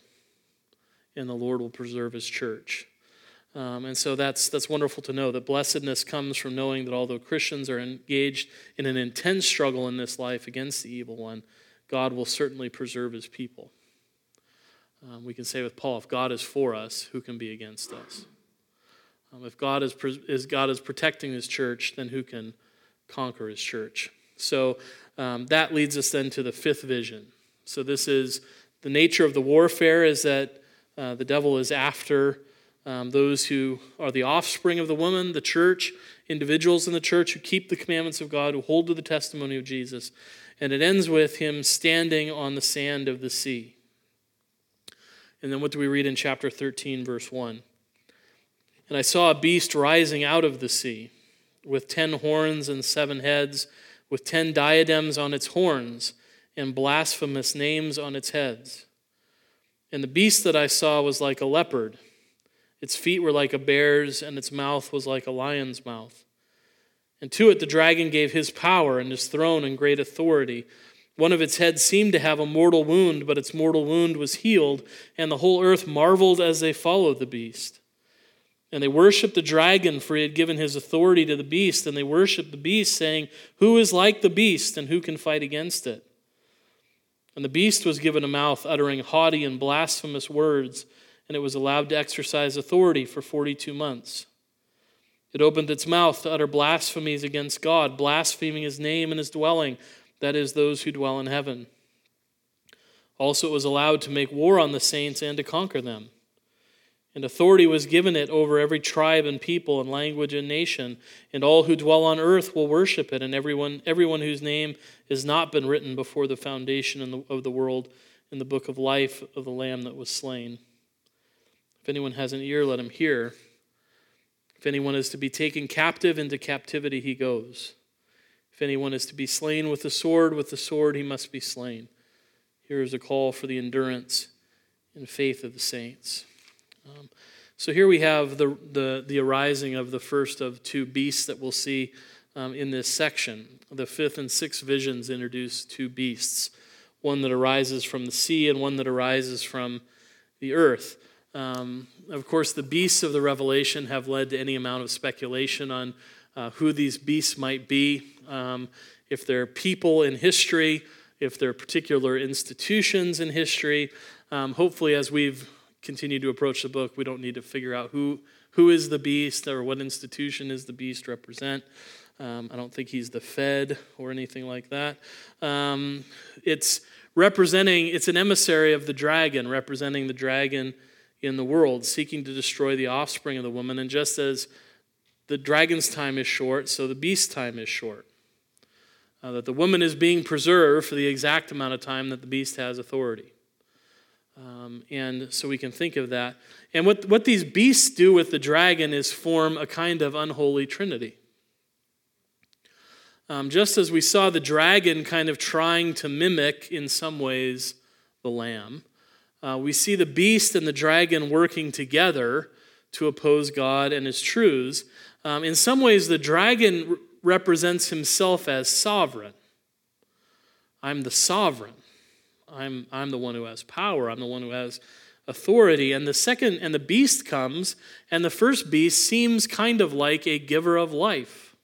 And the Lord will preserve his church. Um, and so that's, that's wonderful to know that blessedness comes from knowing that although Christians are engaged in an intense struggle in this life against the evil one, God will certainly preserve his people. Um, we can say with Paul, if God is for us, who can be against us? Um, if God is, is, God is protecting his church, then who can conquer his church? So um, that leads us then to the fifth vision. So this is the nature of the warfare is that uh, the devil is after um, those who are the offspring of the woman, the church, individuals in the church who keep the commandments of God, who hold to the testimony of Jesus. And it ends with him standing on the sand of the sea. And then what do we read in chapter 13, verse 1? And I saw a beast rising out of the sea, with ten horns and seven heads, with ten diadems on its horns, and blasphemous names on its heads. And the beast that I saw was like a leopard. Its feet were like a bear's, and its mouth was like a lion's mouth. And to it the dragon gave his power and his throne and great authority. One of its heads seemed to have a mortal wound, but its mortal wound was healed, and the whole earth marveled as they followed the beast. And they worshiped the dragon, for he had given his authority to the beast, and they worshiped the beast, saying, Who is like the beast, and who can fight against it? And the beast was given a mouth uttering haughty and blasphemous words, and it was allowed to exercise authority for 42 months. It opened its mouth to utter blasphemies against God, blaspheming his name and his dwelling, that is, those who dwell in heaven. Also, it was allowed to make war on the saints and to conquer them. And authority was given it over every tribe and people and language and nation, and all who dwell on earth will worship it, and everyone, everyone whose name has not been written before the foundation of the world in the book of life of the Lamb that was slain. If anyone has an ear, let him hear. If anyone is to be taken captive, into captivity he goes. If anyone is to be slain with the sword, with the sword he must be slain. Here is a call for the endurance and faith of the saints. Um, so here we have the, the, the arising of the first of two beasts that we'll see um, in this section. The fifth and sixth visions introduce two beasts one that arises from the sea and one that arises from the earth. Um, of course, the beasts of the Revelation have led to any amount of speculation on uh, who these beasts might be, um, if they're people in history, if they're particular institutions in history. Um, hopefully, as we've continued to approach the book, we don't need to figure out who, who is the beast or what institution is the beast represent. Um, I don't think he's the Fed or anything like that. Um, it's representing, it's an emissary of the dragon, representing the dragon in the world, seeking to destroy the offspring of the woman. And just as the dragon's time is short, so the beast's time is short. Uh, that the woman is being preserved for the exact amount of time that the beast has authority. Um, and so we can think of that. And what, what these beasts do with the dragon is form a kind of unholy trinity. Um, just as we saw the dragon kind of trying to mimic, in some ways, the lamb, uh, we see the beast and the dragon working together to oppose God and his truths. Um, in some ways, the dragon represents himself as sovereign. I'm the sovereign. I'm, I'm the one who has power. I'm the one who has authority. And the second, and the beast comes, and the first beast seems kind of like a giver of life.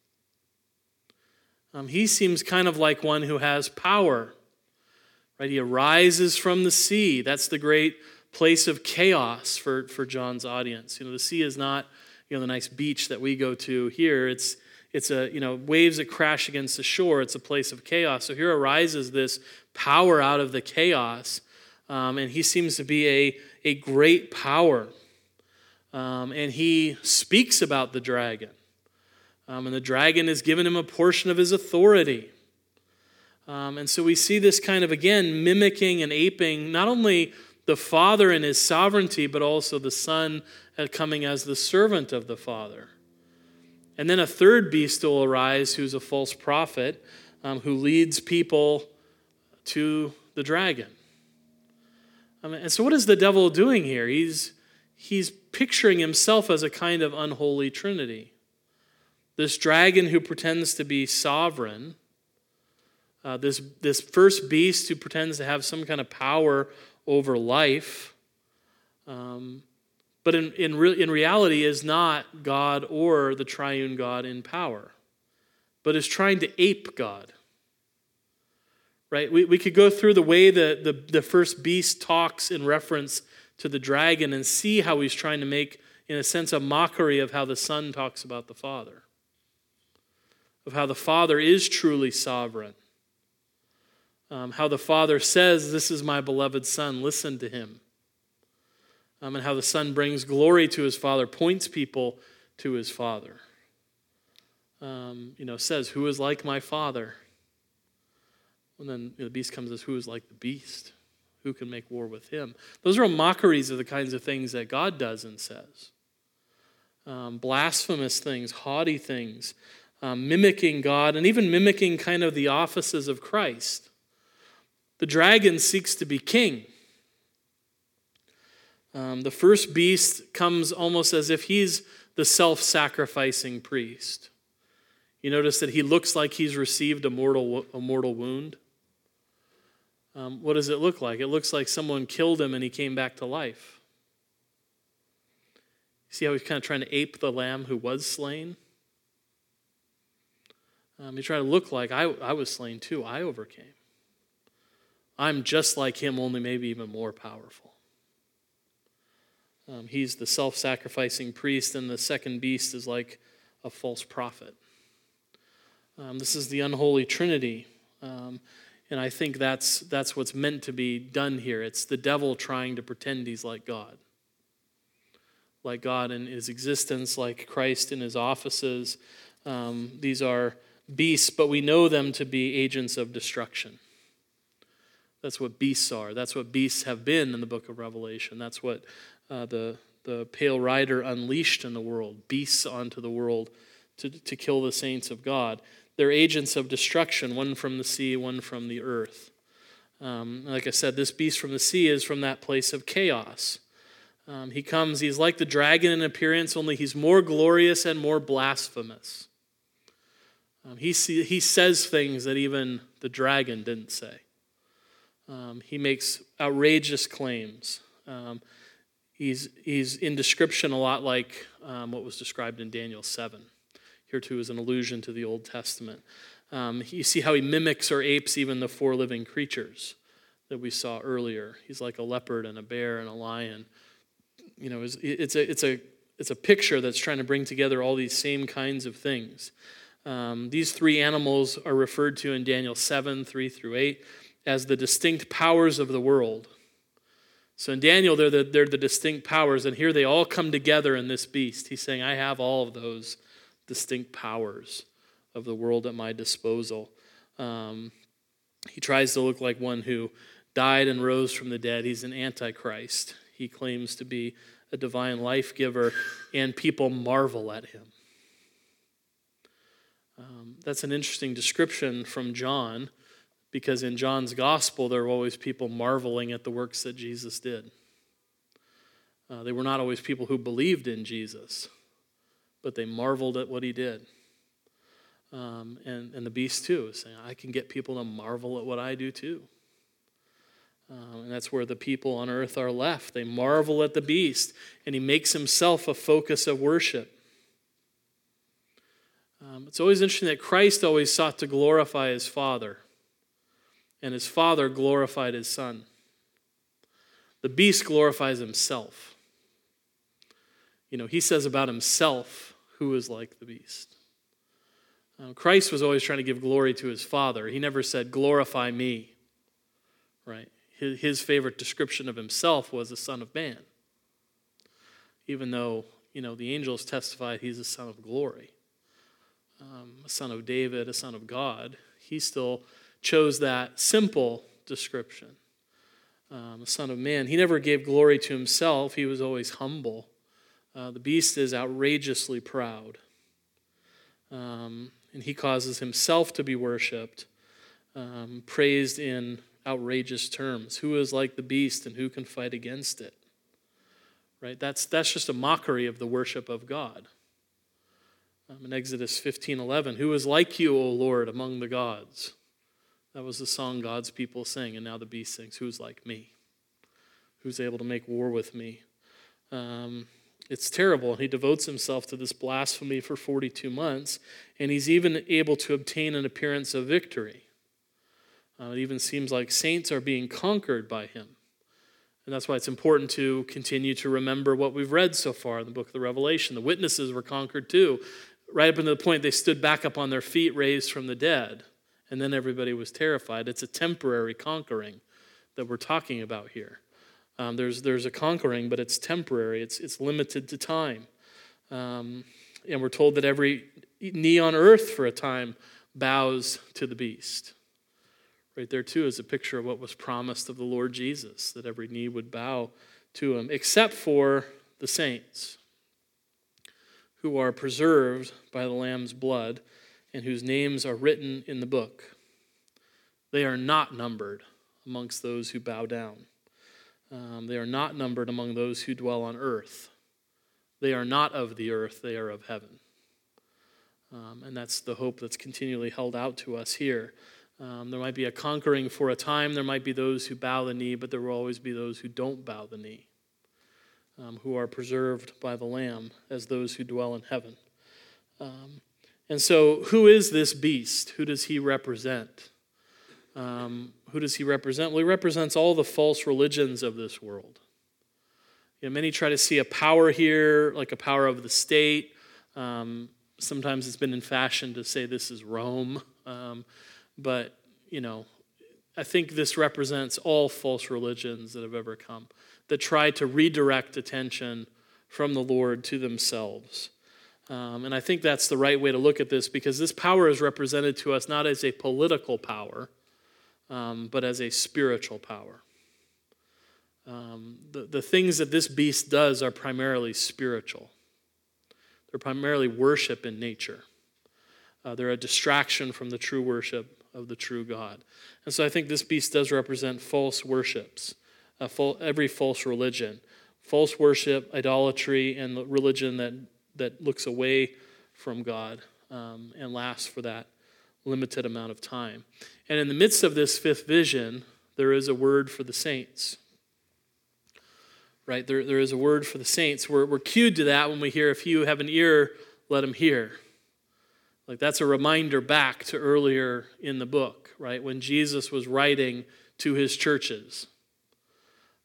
Um, he seems kind of like one who has power. Right? He arises from the sea. That's the great place of chaos for, for John's audience. You know, the sea is not, you know, the nice beach that we go to here. It's it's a, you know, waves that crash against the shore. It's a place of chaos. So here arises this power out of the chaos. Um, and he seems to be a, a great power. Um, and he speaks about the dragon. Um, and the dragon has given him a portion of his authority. Um, and so we see this kind of, again, mimicking and aping not only the Father and his sovereignty, but also the Son coming as the servant of the Father. And then a third beast will arise who's a false prophet um, who leads people to the dragon. Um, and so, what is the devil doing here? He's, he's picturing himself as a kind of unholy trinity. This dragon who pretends to be sovereign uh, this, this first beast who pretends to have some kind of power over life, um, but in, in, re- in reality is not God or the triune God in power, but is trying to ape God. Right? We, we could go through the way the, the, the first beast talks in reference to the dragon and see how he's trying to make, in a sense, a mockery of how the Son talks about the Father, of how the Father is truly sovereign um, how the Father says, This is my beloved Son, listen to him. Um, and how the Son brings glory to his Father, points people to his Father. Um, you know, says, Who is like my Father? And then you know, the beast comes as Who is like the beast? Who can make war with him? Those are mockeries of the kinds of things that God does and says. Um, blasphemous things, haughty things, um, mimicking God and even mimicking kind of the offices of Christ. The dragon seeks to be king. Um, the first beast comes almost as if he's the self sacrificing priest. You notice that he looks like he's received a mortal, a mortal wound. Um, what does it look like? It looks like someone killed him and he came back to life. See how he's kind of trying to ape the lamb who was slain? Um, he's trying to look like I, I was slain too. I overcame. I'm just like him, only maybe even more powerful. Um, he's the self sacrificing priest, and the second beast is like a false prophet. Um, this is the unholy trinity. Um, and I think that's, that's what's meant to be done here. It's the devil trying to pretend he's like God. Like God in his existence, like Christ in his offices. Um, these are beasts, but we know them to be agents of destruction. That's what beasts are. That's what beasts have been in the book of Revelation. That's what uh, the, the pale rider unleashed in the world, beasts onto the world to, to kill the saints of God. They're agents of destruction, one from the sea, one from the earth. Um, like I said, this beast from the sea is from that place of chaos. Um, he comes, he's like the dragon in appearance, only he's more glorious and more blasphemous. Um, he, see, he says things that even the dragon didn't say. Um, he makes outrageous claims. Um, he's, he's in description a lot like um, what was described in Daniel 7. Here, too, is an allusion to the Old Testament. Um, you see how he mimics or apes even the four living creatures that we saw earlier. He's like a leopard and a bear and a lion. You know, it's, it's, a, it's, a, it's a picture that's trying to bring together all these same kinds of things. Um, these three animals are referred to in Daniel 7 3 through 8 as the distinct powers of the world. So in Daniel, they're the, they're the distinct powers, and here they all come together in this beast. He's saying, I have all of those distinct powers of the world at my disposal. Um, he tries to look like one who died and rose from the dead. He's an antichrist. He claims to be a divine life giver, and people marvel at him. Um, that's an interesting description from John because in John's gospel, there were always people marveling at the works that Jesus did. Uh, they were not always people who believed in Jesus, but they marveled at what he did. Um, and, and the beast, too, saying, I can get people to marvel at what I do, too. Um, and that's where the people on earth are left. They marvel at the beast, and he makes himself a focus of worship. Um, it's always interesting that Christ always sought to glorify his Father, and his Father glorified his Son. The beast glorifies himself. You know, he says about himself, who is like the beast. Uh, Christ was always trying to give glory to his Father. He never said, glorify me, right? His, his favorite description of himself was the Son of Man, even though, you know, the angels testified he's the Son of glory um, a son of David, a son of God, he still chose that simple description. Um, a son of man. He never gave glory to himself, he was always humble. Uh, the beast is outrageously proud. Um, and he causes himself to be worshiped, um, praised in outrageous terms. Who is like the beast and who can fight against it? Right? That's, that's just a mockery of the worship of God. Um, in Exodus 15 11, Who is like you, O Lord, among the gods? That was the song God's people sing, and now the beast sings, Who's like me? Who's able to make war with me? Um, it's terrible. He devotes himself to this blasphemy for 42 months, and he's even able to obtain an appearance of victory. Uh, it even seems like saints are being conquered by him. And that's why it's important to continue to remember what we've read so far in the book of the Revelation. The witnesses were conquered too right up until the point they stood back up on their feet, raised from the dead. And then everybody was terrified. It's a temporary conquering that we're talking about here. Um, there's, there's a conquering, but it's temporary, it's, it's limited to time. Um, and we're told that every knee on earth for a time bows to the beast. Right there, too, is a picture of what was promised of the Lord Jesus, that every knee would bow to him, except for the saints who are preserved by the Lamb's blood and whose names are written in the book. They are not numbered amongst those who bow down. Um, they are not numbered among those who dwell on earth. They are not of the earth, they are of heaven. Um, and that's the hope that's continually held out to us here. Um, there might be a conquering for a time. There might be those who bow the knee, but there will always be those who don't bow the knee, um, who are preserved by the Lamb as those who dwell in heaven. Um, and so, who is this beast? Who does he represent? Um, who does he represent? Well, he represents all the false religions of this world. You know, many try to see a power here, like a power of the state. Um, sometimes it's been in fashion to say this is Rome. Um, but, you know, I think this represents all false religions that have ever come that try to redirect attention from the Lord to themselves. Um, and I think that's the right way to look at this because this power is represented to us not as a political power, um, but as a spiritual power. Um, the, the things that this beast does are primarily spiritual, they're primarily worship in nature. Uh, they're a distraction from the true worship of the true God. And so I think this beast does represent false worships, full, every false religion. False worship, idolatry, and the religion that, that looks away from God um, and lasts for that limited amount of time. And in the midst of this fifth vision, there is a word for the saints. Right? There, there is a word for the saints. We're, we're cued to that when we hear, if you have an ear, let him hear. Like that's a reminder back to earlier in the book, right? When Jesus was writing to his churches.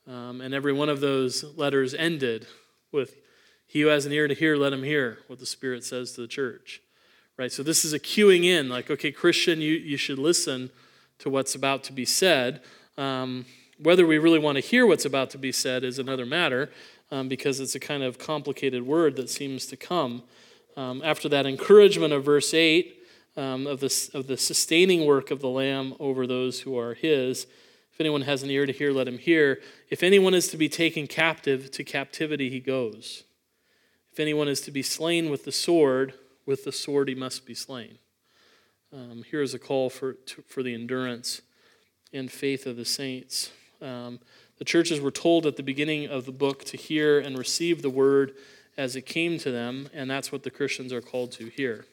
Um, and every one of those letters ended with, He who has an ear to hear, let him hear what the Spirit says to the church. Right? So this is a cueing in, like, okay, Christian, you, you should listen to what's about to be said. Um, whether we really want to hear what's about to be said is another matter um, because it's a kind of complicated word that seems to come um, after that encouragement of verse 8 um, of, the, of the sustaining work of the Lamb over those who are his, if anyone has an ear to hear, let him hear. If anyone is to be taken captive, to captivity he goes. If anyone is to be slain with the sword, with the sword he must be slain. Um, here is a call for, to, for the endurance and faith of the saints. Um, the churches were told at the beginning of the book to hear and receive the word as it came to them, and that's what the Christians are called to here.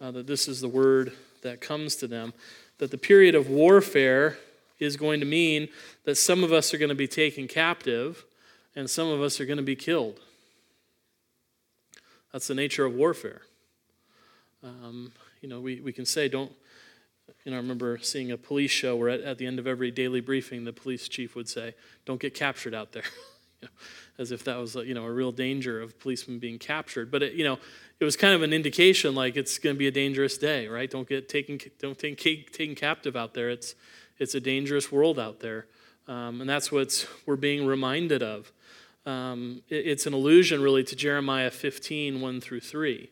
Uh, that this is the word that comes to them. That the period of warfare is going to mean that some of us are going to be taken captive and some of us are going to be killed. That's the nature of warfare. Um, you know, we, we can say, don't, you know, I remember seeing a police show where at, at the end of every daily briefing, the police chief would say, don't get captured out there. you know, as if that was you know a real danger of policemen being captured. But it, you know, it was kind of an indication like it's going to be a dangerous day, right? Don't get taken don't take taken captive out there. It's it's a dangerous world out there, um, and that's what we're being reminded of. Um, it, it's an allusion really to Jeremiah 15, 1 through 3.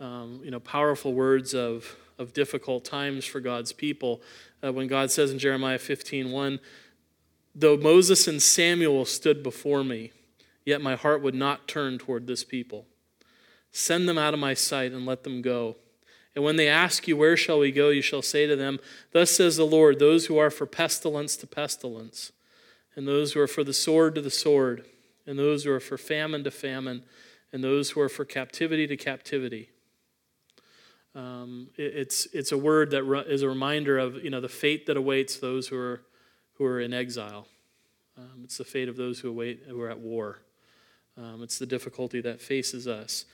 Um, you know, powerful words of, of difficult times for God's people. Uh, when God says in Jeremiah 15, 1, Though Moses and Samuel stood before me, yet my heart would not turn toward this people. Send them out of my sight and let them go. And when they ask you, Where shall we go? you shall say to them, Thus says the Lord, those who are for pestilence to pestilence, and those who are for the sword to the sword, and those who are for famine to famine, and those who are for captivity to captivity. Um, it, it's, it's a word that re- is a reminder of you know, the fate that awaits those who are who are in exile. Um, it's the fate of those who, await, who are at war. Um, it's the difficulty that faces us.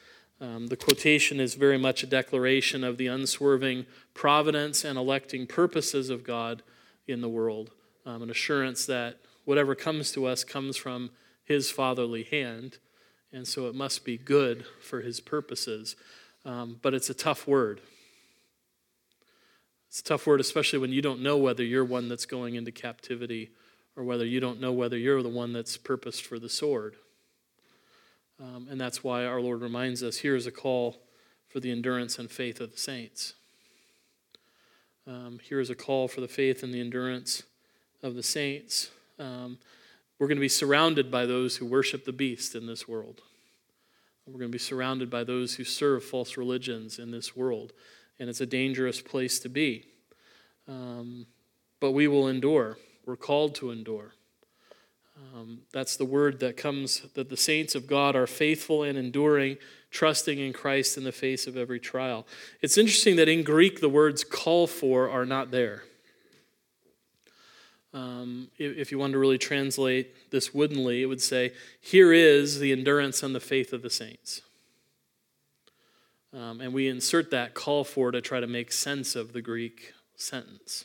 Um, the quotation is very much a declaration of the unswerving providence and electing purposes of God in the world, um, an assurance that whatever comes to us comes from His fatherly hand, and so it must be good for His purposes. Um, but it's a tough word. It's a tough word, especially when you don't know whether you're one that's going into captivity or whether you don't know whether you're the one that's purposed for the sword. Um, and that's why our Lord reminds us here is a call for the endurance and faith of the saints. Um, here is a call for the faith and the endurance of the saints. Um, we're going to be surrounded by those who worship the beast in this world. We're going to be surrounded by those who serve false religions in this world. and it's a dangerous place to be. Um, but we will endure. We're called to endure. Um, that's the word that comes that the saints of God are faithful and enduring, trusting in Christ in the face of every trial. It's interesting that in Greek, the words call for are not there. Um, if, if you wanted to really translate this woodenly, it would say, Here is the endurance and the faith of the saints. Um, and we insert that call for to try to make sense of the Greek sentence.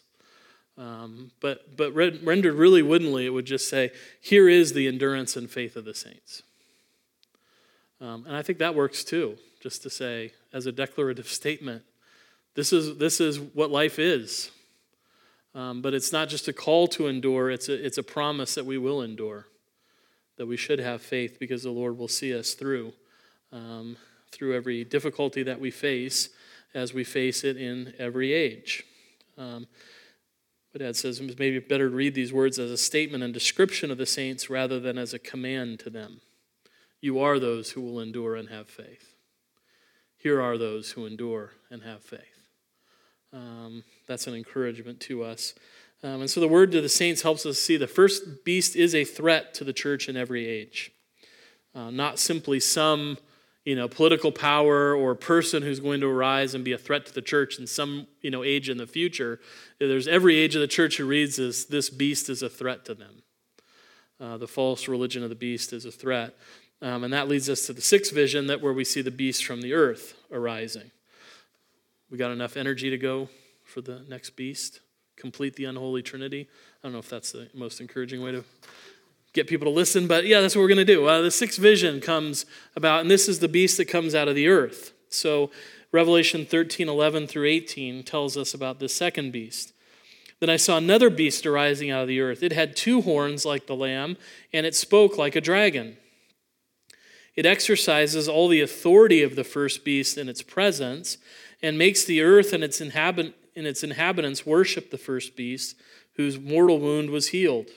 Um, but but rendered really woodenly, it would just say, Here is the endurance and faith of the saints. Um, and I think that works too, just to say, as a declarative statement, this is, this is what life is. Um, but it's not just a call to endure, it's a, it's a promise that we will endure, that we should have faith because the Lord will see us through, um, through every difficulty that we face as we face it in every age. Um, but Dad says maybe better to read these words as a statement and description of the saints rather than as a command to them. You are those who will endure and have faith. Here are those who endure and have faith. Um, that's an encouragement to us. Um, and so the word to the saints helps us see the first beast is a threat to the church in every age, uh, not simply some you know, political power or person who's going to arise and be a threat to the church in some, you know, age in the future. There's every age of the church who reads this, this beast is a threat to them. Uh, the false religion of the beast is a threat. Um, and that leads us to the sixth vision that where we see the beast from the earth arising. We got enough energy to go for the next beast, complete the unholy trinity. I don't know if that's the most encouraging way to get people to listen, but yeah, that's what we're going to do. Uh, the sixth vision comes about, and this is the beast that comes out of the earth. So Revelation 13, 11 through 18 tells us about the second beast. Then I saw another beast arising out of the earth. It had two horns like the lamb, and it spoke like a dragon. It exercises all the authority of the first beast in its presence, and makes the earth and its, inhabit- and its inhabitants worship the first beast, whose mortal wound was healed.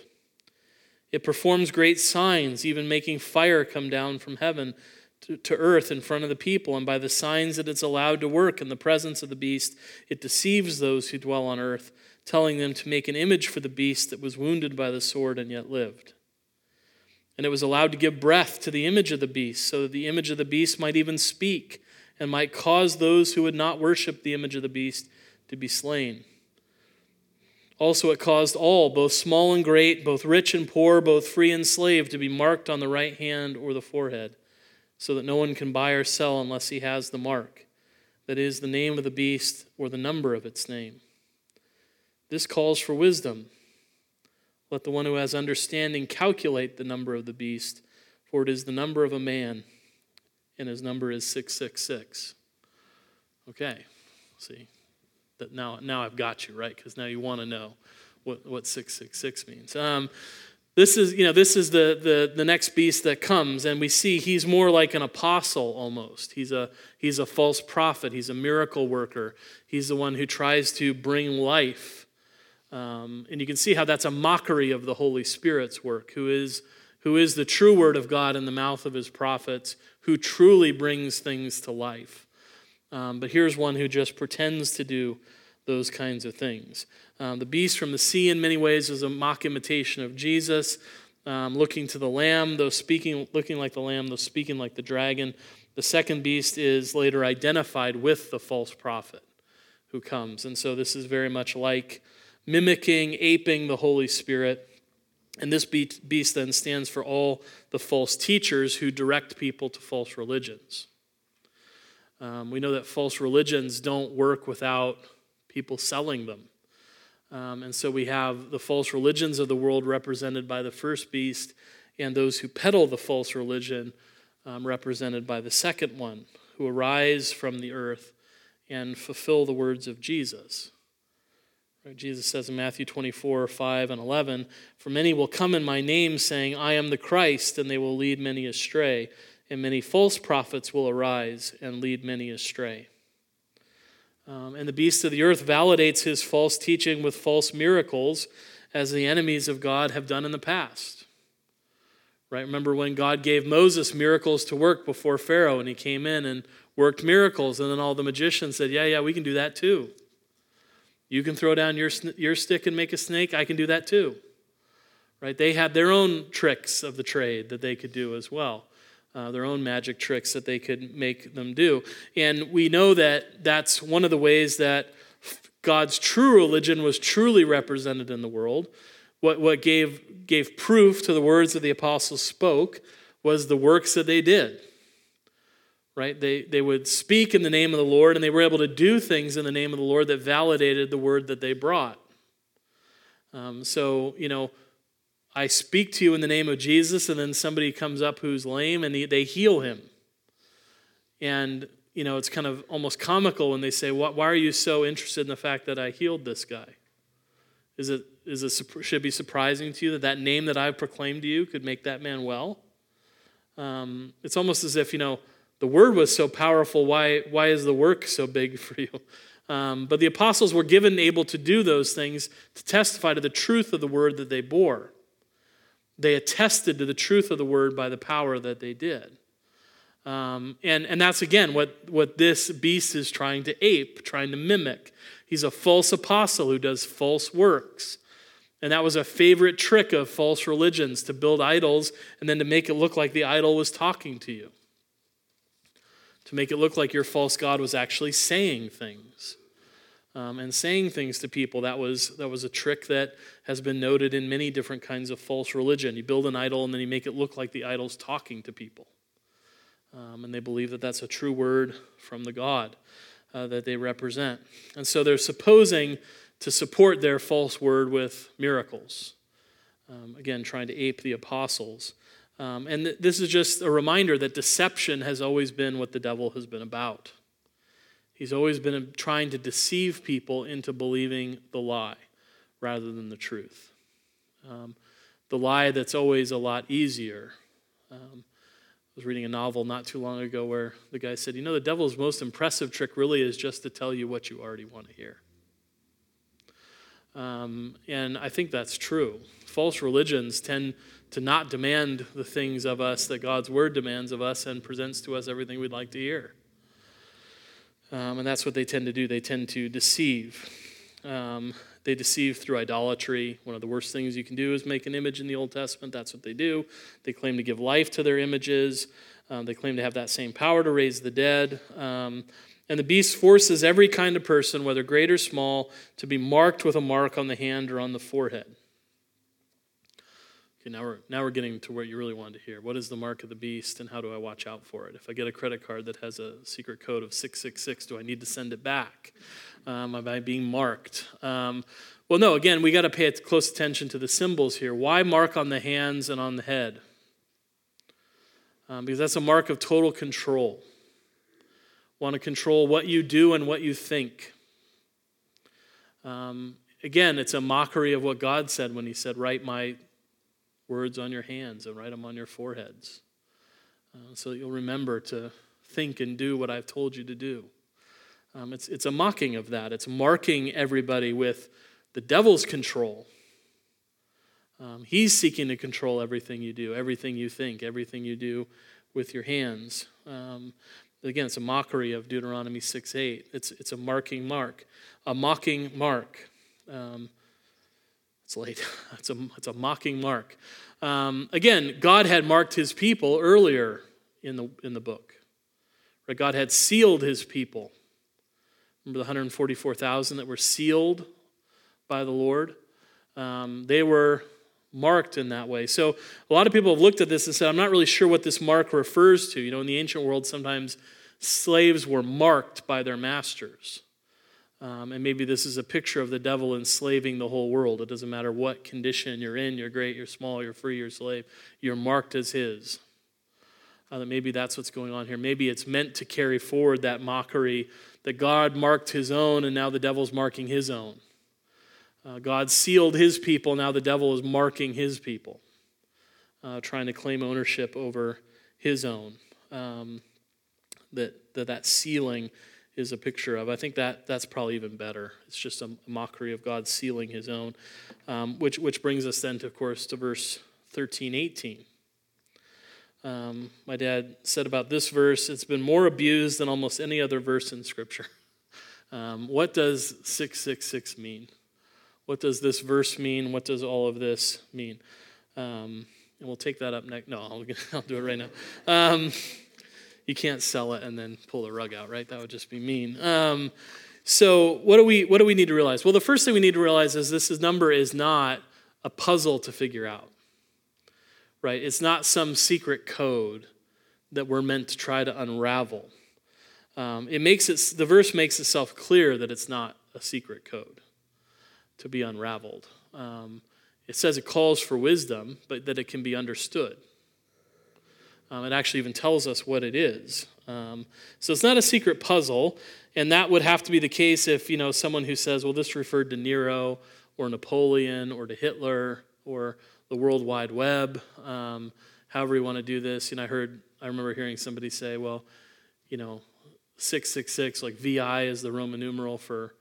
It performs great signs, even making fire come down from heaven to, to, earth in front of the people. And by the signs that it's allowed to work in the presence of the beast, it deceives those who dwell on earth, telling them to make an image for the beast that was wounded by the sword and yet lived. And it was allowed to give breath to the image of the beast, so that the image of the beast might even speak and might cause those who would not worship the image of the beast to be slain. Also, it caused all, both small and great, both rich and poor, both free and slave, to be marked on the right hand or the forehead, so that no one can buy or sell unless he has the mark, that is, the name of the beast or the number of its name. This calls for wisdom. Let the one who has understanding calculate the number of the beast, for it is the number of a man, and his number is 666. Okay, see that now, now I've got you, right? Because now you want to know what, what 666 means. Um, this is, you know, this is the, the, the next beast that comes, and we see he's more like an apostle almost. He's a, he's a false prophet, he's a miracle worker, he's the one who tries to bring life. Um, and you can see how that's a mockery of the Holy Spirit's work, who is, who is the true word of God in the mouth of his prophets, who truly brings things to life. Um, but here's one who just pretends to do those kinds of things. Um, the beast from the sea, in many ways, is a mock imitation of Jesus, um, looking to the lamb, though speaking, looking like the lamb, though speaking like the dragon. The second beast is later identified with the false prophet who comes. And so this is very much like mimicking, aping the Holy Spirit. And this beast then stands for all the false teachers who direct people to false religions. Um, we know that false religions don't work without people selling them. Um, and so we have the false religions of the world represented by the first beast, and those who peddle the false religion um, represented by the second one, who arise from the earth and fulfill the words of Jesus. Right? Jesus says in Matthew 24, 5 and 11, For many will come in my name, saying, I am the Christ, and they will lead many astray and many false prophets will arise and lead many astray. Um, and the beast of the earth validates his false teaching with false miracles, as the enemies of God have done in the past. Right? Remember when God gave Moses miracles to work before Pharaoh and he came in and worked miracles, and then all the magicians said, Yeah, yeah, we can do that too. You can throw down your, your stick and make a snake, I can do that too. Right? They had their own tricks of the trade that they could do as well. Uh, their own magic tricks that they could make them do. And we know that that's one of the ways that God's true religion was truly represented in the world. What, what gave, gave proof to the words that the apostles spoke was the works that they did. Right? They, they would speak in the name of the Lord, and they were able to do things in the name of the Lord that validated the word that they brought. Um, so, you know, I speak to you in the name of Jesus, and then somebody comes up who's lame and they heal him. And, you know, it's kind of almost comical when they say, Why are you so interested in the fact that I healed this guy? Is it, is it should be surprising to you that that name that I've proclaimed to you could make that man well? Um, it's almost as if, you know, the word was so powerful. Why, why is the work so big for you? Um, but the apostles were given able to do those things to testify to the truth of the word that they bore. They attested to the truth of the word by the power that they did. Um, and, and that's again what, what this beast is trying to ape, trying to mimic. He's a false apostle who does false works. And that was a favorite trick of false religions to build idols and then to make it look like the idol was talking to you. To make it look like your false God was actually saying things. Um, and saying things to people. That was, that was a trick that has been noted in many different kinds of false religion. You build an idol and then you make it look like the idol's talking to people. Um, and they believe that that's a true word from the God uh, that they represent. And so they're supposing to support their false word with miracles. Um, again, trying to ape the apostles. Um, and th- this is just a reminder that deception has always been what the devil has been about. He's always been trying to deceive people into believing the lie rather than the truth. Um, the lie that's always a lot easier. Um, I was reading a novel not too long ago where the guy said, You know, the devil's most impressive trick really is just to tell you what you already want to hear. Um, and I think that's true. False religions tend to not demand the things of us that God's word demands of us and presents to us everything we'd like to hear. Um, and that's what they tend to do. They tend to deceive. Um, they deceive through idolatry. One of the worst things you can do is make an image in the Old Testament. That's what they do. They claim to give life to their images. Um, they claim to have that same power to raise the dead. Um, and the beast forces every kind of person, whether great or small, to be marked with a mark on the hand or on the forehead. Okay, now we're, now we're getting to where you really wanted to hear. What is the mark of the beast and how do I watch out for it? If I get a credit card that has a secret code of 666, do I need to send it back? Um, am I being marked? Um, well, no, again, we got to pay close attention to the symbols here. Why mark on the hands and on the head? Um, because that's a mark of total control. Want to control what you do and what you think. Um, again, it's a mockery of what God said when He said, Write my words on your hands and write them on your foreheads. Uh, so that you'll remember to think and do what I've told you to do. Um, it's, it's a mocking of that. It's marking everybody with the devil's control. Um, he's seeking to control everything you do, everything you think, everything you do with your hands. Um, again, it's a mockery of Deuteronomy 6 8. It's, it's a marking mark, a mocking mark. Um, it's late. it's, a, it's a mocking mark. Um, again, God had marked his people earlier in the, in the book. Right? God had sealed his people. Remember the 144,000 that were sealed by the Lord? Um, they were marked in that way. So a lot of people have looked at this and said, I'm not really sure what this mark refers to. You know, in the ancient world, sometimes slaves were marked by their masters. Um, and maybe this is a picture of the devil enslaving the whole world. It doesn't matter what condition you're in, you're great, you're small, you're free, you're slave, you're marked as his. Uh, that maybe that's what's going on here. Maybe it's meant to carry forward that mockery that God marked his own and now the devil's marking his own. Uh, God sealed his people, now the devil is marking his people, uh, trying to claim ownership over his own. Um, that, that that sealing is a picture of. I think that that's probably even better. It's just a mockery of God sealing his own, um, which, which brings us then, to, of course, to verse 13, 18. Um, my dad said about this verse, it's been more abused than almost any other verse in Scripture. Um, what does 666 mean? What does this verse mean? What does all of this mean? Um, and we'll take that up next. No, I'll, I'll do it right now. You can't sell it and then pull the rug out, right? That would just be mean. Um, so what do we what do we need to realize? Well, the first thing we need to realize is this number is not a puzzle to figure out. Right? It's not some secret code that we're meant to try to unravel. Um, it makes it the verse makes itself clear that it's not a secret code to be unraveled. Um, it says it calls for wisdom, but that it can be understood. Um, it actually even tells us what it is. Um, so it's not a secret puzzle, and that would have to be the case if you know someone who says, "Well, this referred to Nero or Napoleon or to Hitler or the World Wide Web." Um, however, you want to do this. You know, I heard, I remember hearing somebody say, "Well, you know, six six six, like VI is the Roman numeral for."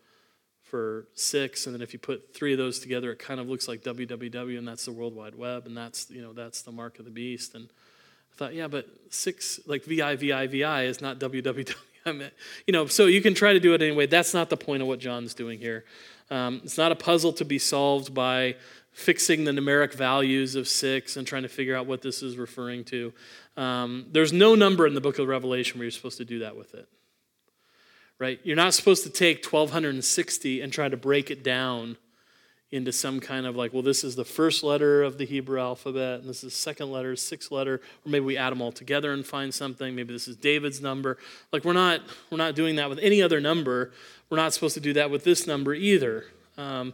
For six, and then if you put three of those together, it kind of looks like www, and that's the World Wide Web, and that's you know that's the mark of the beast. And thought, yeah, but six, like VI, VI, VI is not www. I mean, you know, so you can try to do it anyway. That's not the point of what John's doing here. Um, it's not a puzzle to be solved by fixing the numeric values of six and trying to figure out what this is referring to. Um, there's no number in the book of Revelation where you're supposed to do that with it. Right? You're not supposed to take 1260 and try to break it down into some kind of like, well, this is the first letter of the Hebrew alphabet, and this is the second letter, sixth letter, or maybe we add them all together and find something. Maybe this is David's number. Like we're not we're not doing that with any other number. We're not supposed to do that with this number either. Um,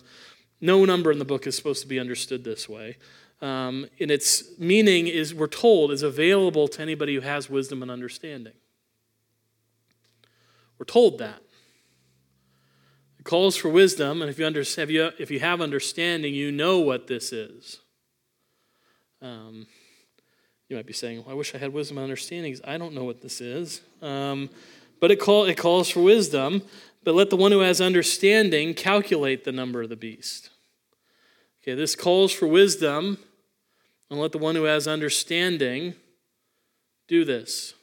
no number in the book is supposed to be understood this way. Um, and its meaning is, we're told, is available to anybody who has wisdom and understanding. We're told that. Calls for wisdom, and if you, under, if you, if you have understanding, you know what this is. Um, you might be saying, well, I wish I had wisdom and understanding. I don't know what this is. Um, but it, call, it calls for wisdom. But let the one who has understanding calculate the number of the beast. Okay, this calls for wisdom. And let the one who has understanding do this.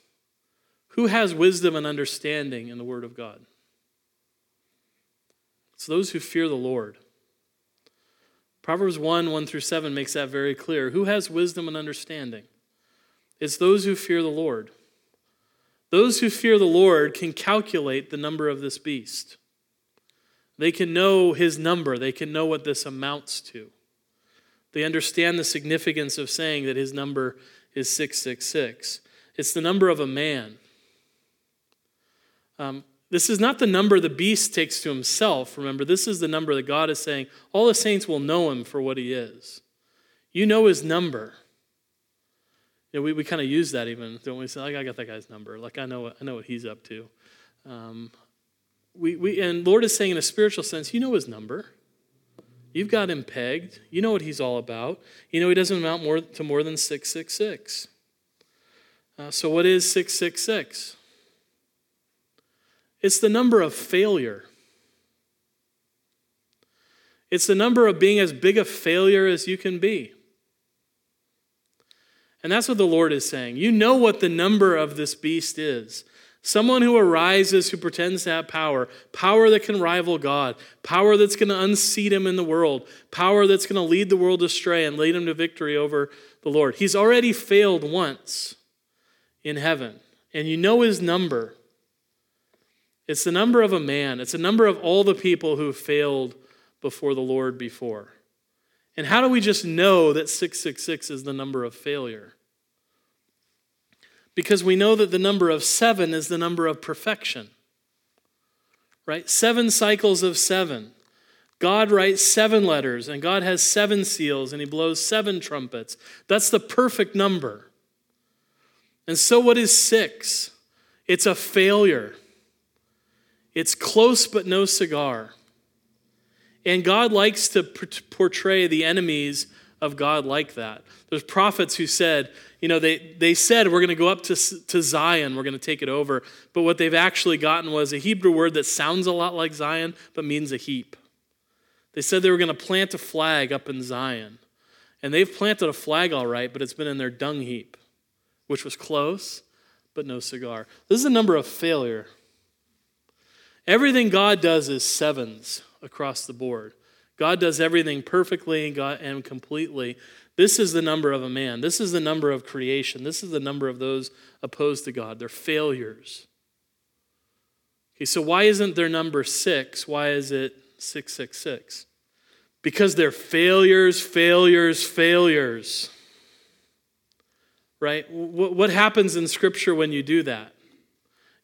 Who has wisdom and understanding in the Word of God? It's those who fear the Lord. Proverbs 1 1 through 7 makes that very clear. Who has wisdom and understanding? It's those who fear the Lord. Those who fear the Lord can calculate the number of this beast. They can know his number, they can know what this amounts to. They understand the significance of saying that his number is 666. It's the number of a man. Um, this is not the number the beast takes to himself. Remember, this is the number that God is saying, all the saints will know him for what he is. You know his number. You know, we, we kind of use that even, don't we? Say, like, I got that guy's number. Like, I know, I know what he's up to. Um, we, we, and Lord is saying in a spiritual sense, you know his number. You've got him pegged. You know what he's all about. You know he doesn't amount more to more than 666. Uh, so, what is 666? It's the number of failure. It's the number of being as big a failure as you can be. And that's what the Lord is saying. You know what the number of this beast is. Someone who arises who pretends to have power, power that can rival God, power that's going to unseat him in the world, power that's going to lead the world astray and lead him to victory over the Lord. He's already failed once in heaven, and you know his number. It's the number of a man, it's the number of all the people who failed before the Lord before. And how do we just know that 666 is the number of failure? Because we know that the number of seven is the number of perfection. Right? Seven cycles of seven. God writes seven letters, and God has seven seals, and He blows seven trumpets. That's the perfect number. And so, what is six? It's a failure. It's close but no cigar. And God likes to portray the enemies of God like that. There's prophets who said, you know, they, they said, we're going to go up to, to Zion, we're going to take it over. But what they've actually gotten was a Hebrew word that sounds a lot like Zion, but means a heap. They said they were going to plant a flag up in Zion. And they've planted a flag all right, but it's been in their dung heap. which was close, but no cigar. This is a number of failure. Everything God does is sevens across the board. God does everything perfectly and, completely. This is the number of a man. This is the number of creation. This is the number of those opposed to God. They're failures. Okay, so why isn't their number six? Why is it 666? Because they're failures, failures, failures. Right? What happens in Scripture when you do that?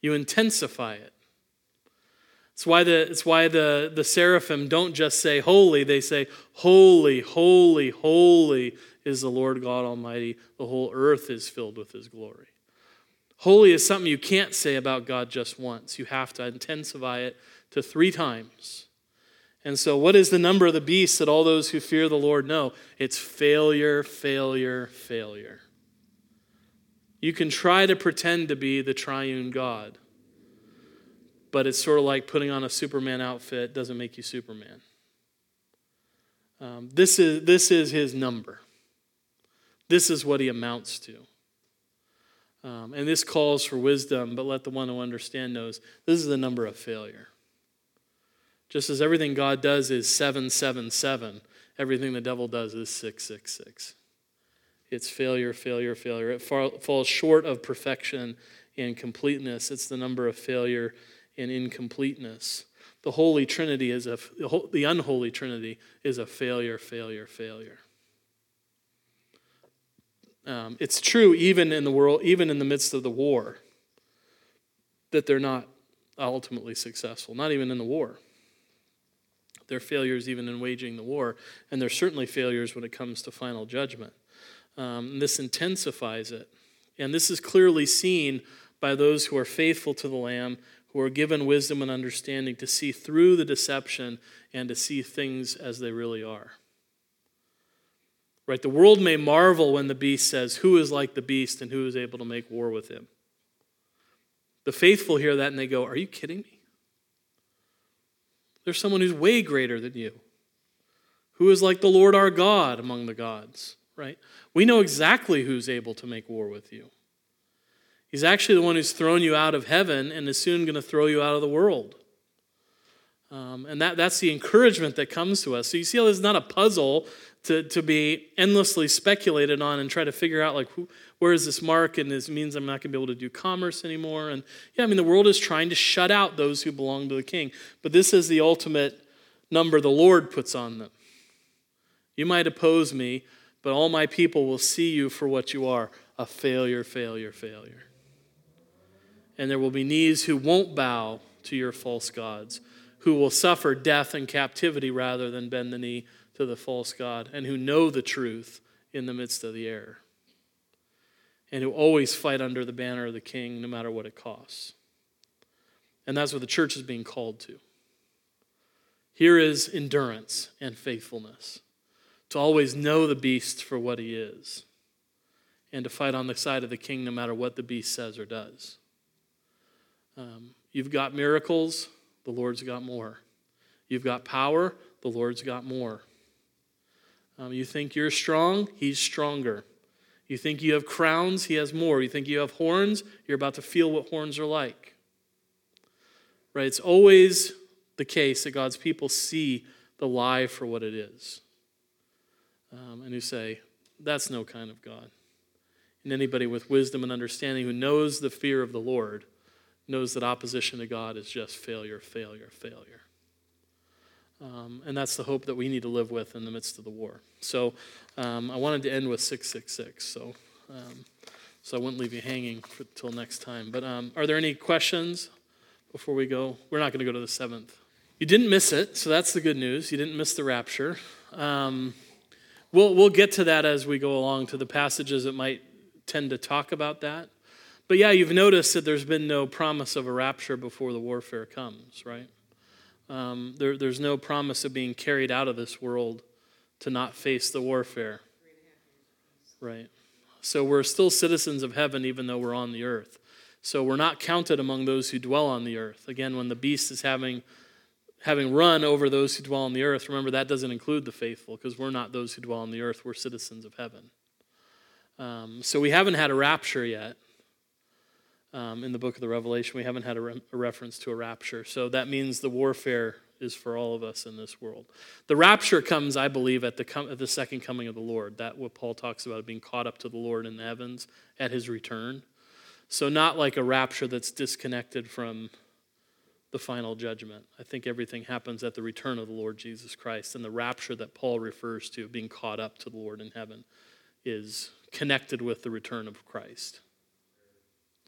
You intensify it. It's why the, it's why the, the seraphim don't just say holy, they say, Holy, holy, holy is the Lord God Almighty. The whole earth is filled with his glory. Holy is something you can't say about God just once. You have to intensify it to three times. And so, what is the number of the beast that all those who fear the Lord know? It's failure, failure, failure. You can try to pretend to be the triune God but it's sort of like putting on a Superman outfit doesn't make you Superman. Um, this, is, this is his number. This is what he amounts to. Um, and this calls for wisdom, but let the one who understand knows this is the number of failure. Just as everything God does is 777, everything the devil does is 666. It's failure, failure, failure. It falls short of perfection and completeness. It's the number of failure and incompleteness. The Holy Trinity is a, the unholy Trinity is a failure, failure, failure. Um, it's true even in the world, even in the midst of the war, that they're not ultimately successful, not even in the war. They're failures even in waging the war, and they're certainly failures when it comes to final judgment. Um, this intensifies it. And this is clearly seen by those who are faithful to the Lamb who are given wisdom and understanding to see through the deception and to see things as they really are. Right? The world may marvel when the beast says, Who is like the beast and who is able to make war with him? The faithful hear that and they go, Are you kidding me? There's someone who's way greater than you, who is like the Lord our God among the gods, right? We know exactly who's able to make war with you. He's actually the one who's thrown you out of heaven and is soon going to throw you out of the world. Um, and that, that's the encouragement that comes to us. So you see is not a puzzle to, to be endlessly speculated on and try to figure out, like, who, where is this mark? And this means I'm not going to be able to do commerce anymore. And yeah, I mean, the world is trying to shut out those who belong to the king. But this is the ultimate number the Lord puts on them. You might oppose me, but all my people will see you for what you are a failure, failure, failure and there will be knees who won't bow to your false gods, who will suffer death and captivity rather than bend the knee to the false God, and who know the truth in the midst of the error, and who always fight under the banner of the king no matter what it costs. And that's what the church is being called to. Here is endurance and faithfulness to always know the beast for what he is and to fight on the side of the king no matter what the beast says or does. Um, you've got miracles, the Lord's got more. You've got power, the Lord's got more. Um, you think you're strong, He's stronger. You think you have crowns, He has more. You think you have horns, you're about to feel what horns are like. Right? It's always the case that God's people see the lie for what it is. Um, and who say, that's no kind of God. And anybody with wisdom and understanding who knows the fear of the Lord knows that opposition to God is just failure, failure, failure. Um, and that's the hope that we need to live with in the midst of the war. So um, I wanted to end with 666. So, um, so I wouldn't leave you hanging until next time. But um, are there any questions before we go? We're not going to go to the seventh. You didn't miss it, so that's the good news. You didn't miss the rapture. Um, we'll, we'll get to that as we go along to the passages that might tend to talk about that. But yeah, you've noticed that there's been no promise of a rapture before the warfare comes, right? Um, there, there's no promise of being carried out of this world to not face the warfare. Right. So we're still citizens of heaven even though we're on the earth. So we're not counted among those who dwell on the earth. Again, when the beast is having having run over those who dwell on the earth, remember that doesn't include the faithful because we're not those who dwell on the earth, we're citizens of heaven. Um, so we haven't had a rapture yet. Um, in the book of the Revelation, we haven't had a, re- a reference to a rapture. So that means the warfare is for all of us in this world. The rapture comes, I believe, at the, com- at the second coming of the Lord. That what Paul talks about being caught up to the Lord in the heavens at his return. So not like a rapture that's disconnected from the final judgment. I think everything happens at the return of the Lord Jesus Christ. And the rapture that Paul refers to, being caught up to the Lord in heaven, is connected with the return of Christ.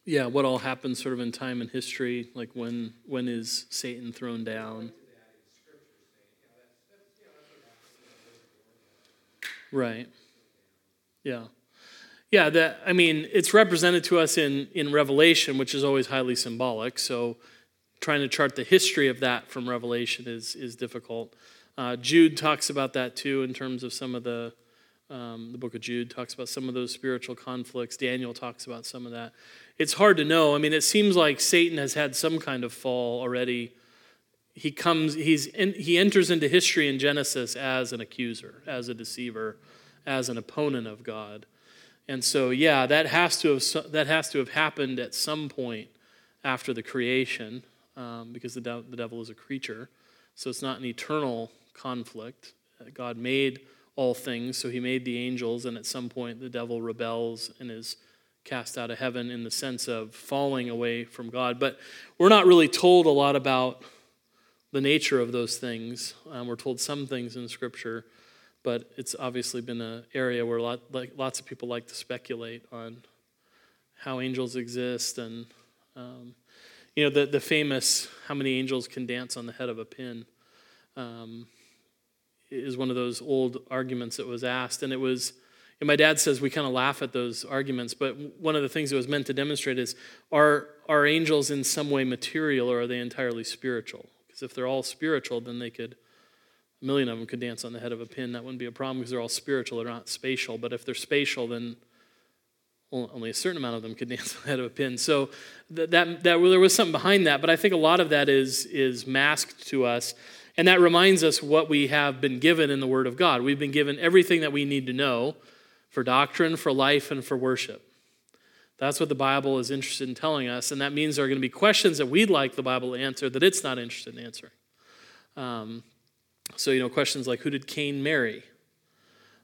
Yeah, what all happens sort of in time and history, like when when is Satan thrown down? Right. Yeah. Yeah, that I mean, it's represented to us in in Revelation, which is always highly symbolic. So trying to chart the history of that from Revelation is is difficult. Uh, Jude talks about that too in terms of some of the um, the book of Jude talks about some of those spiritual conflicts. Daniel talks about some of that. It's hard to know. I mean, it seems like Satan has had some kind of fall already. He comes, he's in, he enters into history in Genesis as an accuser, as a deceiver, as an opponent of God. And so, yeah, that has to have that has to have happened at some point after the creation, um, because the, de- the devil is a creature. So it's not an eternal conflict. God made all things. So he made the angels, and at some point the devil rebels and is cast out of heaven in the sense of falling away from God. But we're not really told a lot about the nature of those things. Um, we're told some things in Scripture, but it's obviously been an area where lot, like, lots of people like to speculate on how angels exist and. Um, you know, the, the famous how many angels can dance on the head of a pin. Um, is one of those old arguments that was asked. And it was, and my dad says we kind of laugh at those arguments, but one of the things it was meant to demonstrate is are, are angels in some way material or are they entirely spiritual? Because if they're all spiritual, then they could, a million of them could dance on the head of a pin. That wouldn't be a problem because they're all spiritual, they're not spatial. But if they're spatial, then only a certain amount of them could dance on the head of a pin. So that, that, that there was something behind that, but I think a lot of that is, is masked to us and that reminds us what we have been given in the Word of God. We've been given everything that we need to know for doctrine, for life, and for worship. That's what the Bible is interested in telling us. And that means there are going to be questions that we'd like the Bible to answer that it's not interested in answering. Um, so, you know, questions like who did Cain marry?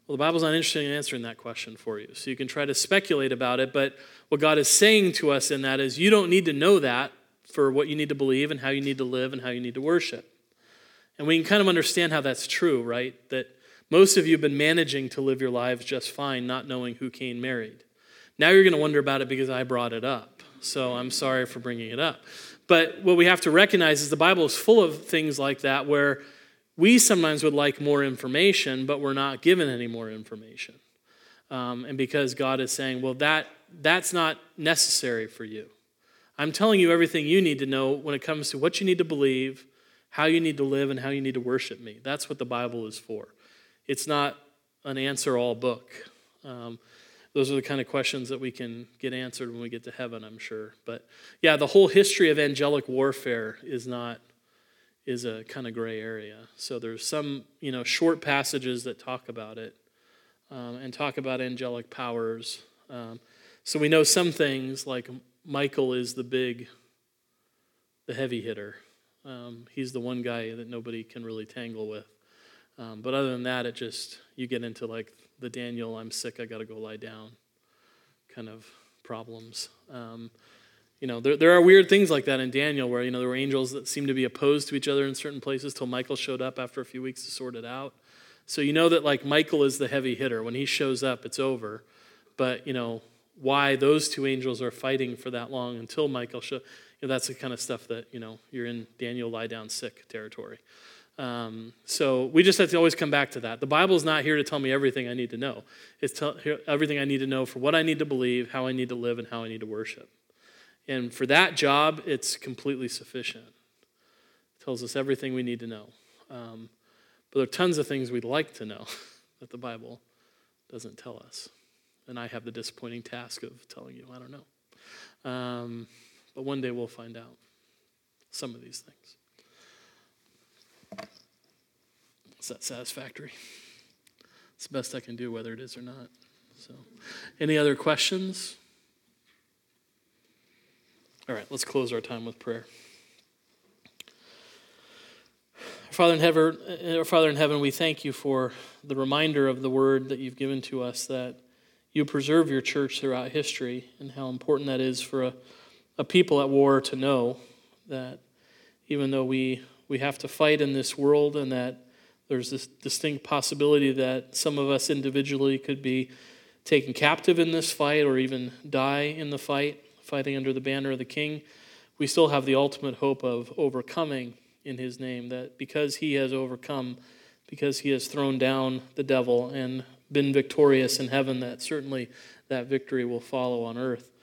Well, the Bible's not interested in answering that question for you. So you can try to speculate about it, but what God is saying to us in that is you don't need to know that for what you need to believe and how you need to live and how you need to worship. And we can kind of understand how that's true, right? That most of you have been managing to live your lives just fine, not knowing who Cain married. Now you're going to wonder about it because I brought it up. So I'm sorry for bringing it up. But what we have to recognize is the Bible is full of things like that where we sometimes would like more information, but we're not given any more information. Um, and because God is saying, well, that, that's not necessary for you. I'm telling you everything you need to know when it comes to what you need to believe how you need to live and how you need to worship me. That's what the Bible is for. It's not an answer all book. Um, those are the kind of questions that we can get answered when we get to heaven, I'm sure. But yeah, the whole history of angelic warfare is not is a kind of gray area. So there's some you know short passages that talk about it um, and talk about angelic powers. Um, so we know some things like Michael is the big, the heavy hitter. Um, he's the one guy that nobody can really tangle with. Um, but other than that, it just, you get into like the Daniel, I'm sick, I got to go lie down kind of problems. Um, you know, there, there are weird things like that in Daniel where, you know, there were angels that seemed to be opposed to each other in certain places till Michael showed up after a few weeks to sort it out. So you know that like Michael is the heavy hitter. When he shows up, it's over. But, you know, why those two angels are fighting for that long until Michael shows know, that's the kind of stuff that, you know, you're in Daniel lie down sick territory. Um, so we just have to always come back to that. The Bible is not here to tell me everything I need to know. It's tell, everything I need to know for what I need to believe, how I need to live, and how I need to worship. And for that job, it's completely sufficient. It tells us everything we need to know. Um, but there are tons of things we'd like to know that the Bible doesn't tell us. And I have the disappointing task of telling you, I don't know. Um, but one day we'll find out some of these things. Is that satisfactory? It's the best I can do, whether it is or not. So, any other questions? All right, let's close our time with prayer. Father in heaven, uh, Father in heaven, we thank you for the reminder of the word that you've given to us that you preserve your church throughout history and how important that is for a, a people at war to know that even though we, we have to fight in this world and that there's this distinct possibility that some of us individually could be taken captive in this fight or even die in the fight, fighting under the banner of the king, we still have the ultimate hope of overcoming in his name, that because he has overcome, because he has thrown down the devil and been victorious in heaven, that certainly that victory will follow on earth.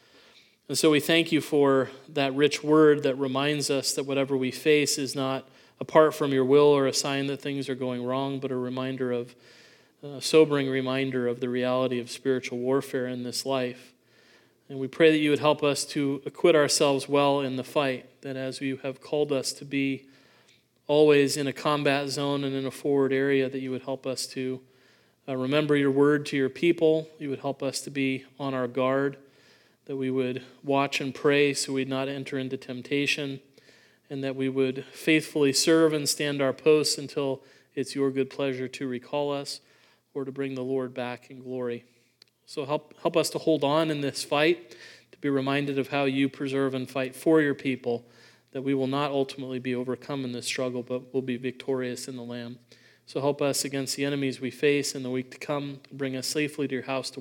And so we thank you for that rich word that reminds us that whatever we face is not apart from your will or a sign that things are going wrong, but a reminder of, a sobering reminder of the reality of spiritual warfare in this life. And we pray that you would help us to acquit ourselves well in the fight, that as you have called us to be always in a combat zone and in a forward area, that you would help us to uh, remember your word to your people. You would help us to be on our guard, that we would watch and pray so we'd not enter into temptation, and that we would faithfully serve and stand our posts until it's your good pleasure to recall us or to bring the Lord back in glory. So help, help us to hold on in this fight, to be reminded of how you preserve and fight for your people that we will not ultimately be overcome in this struggle, but will be victorious in the Lamb. So help us against the enemies we face in the week to come. Bring us safely to your house to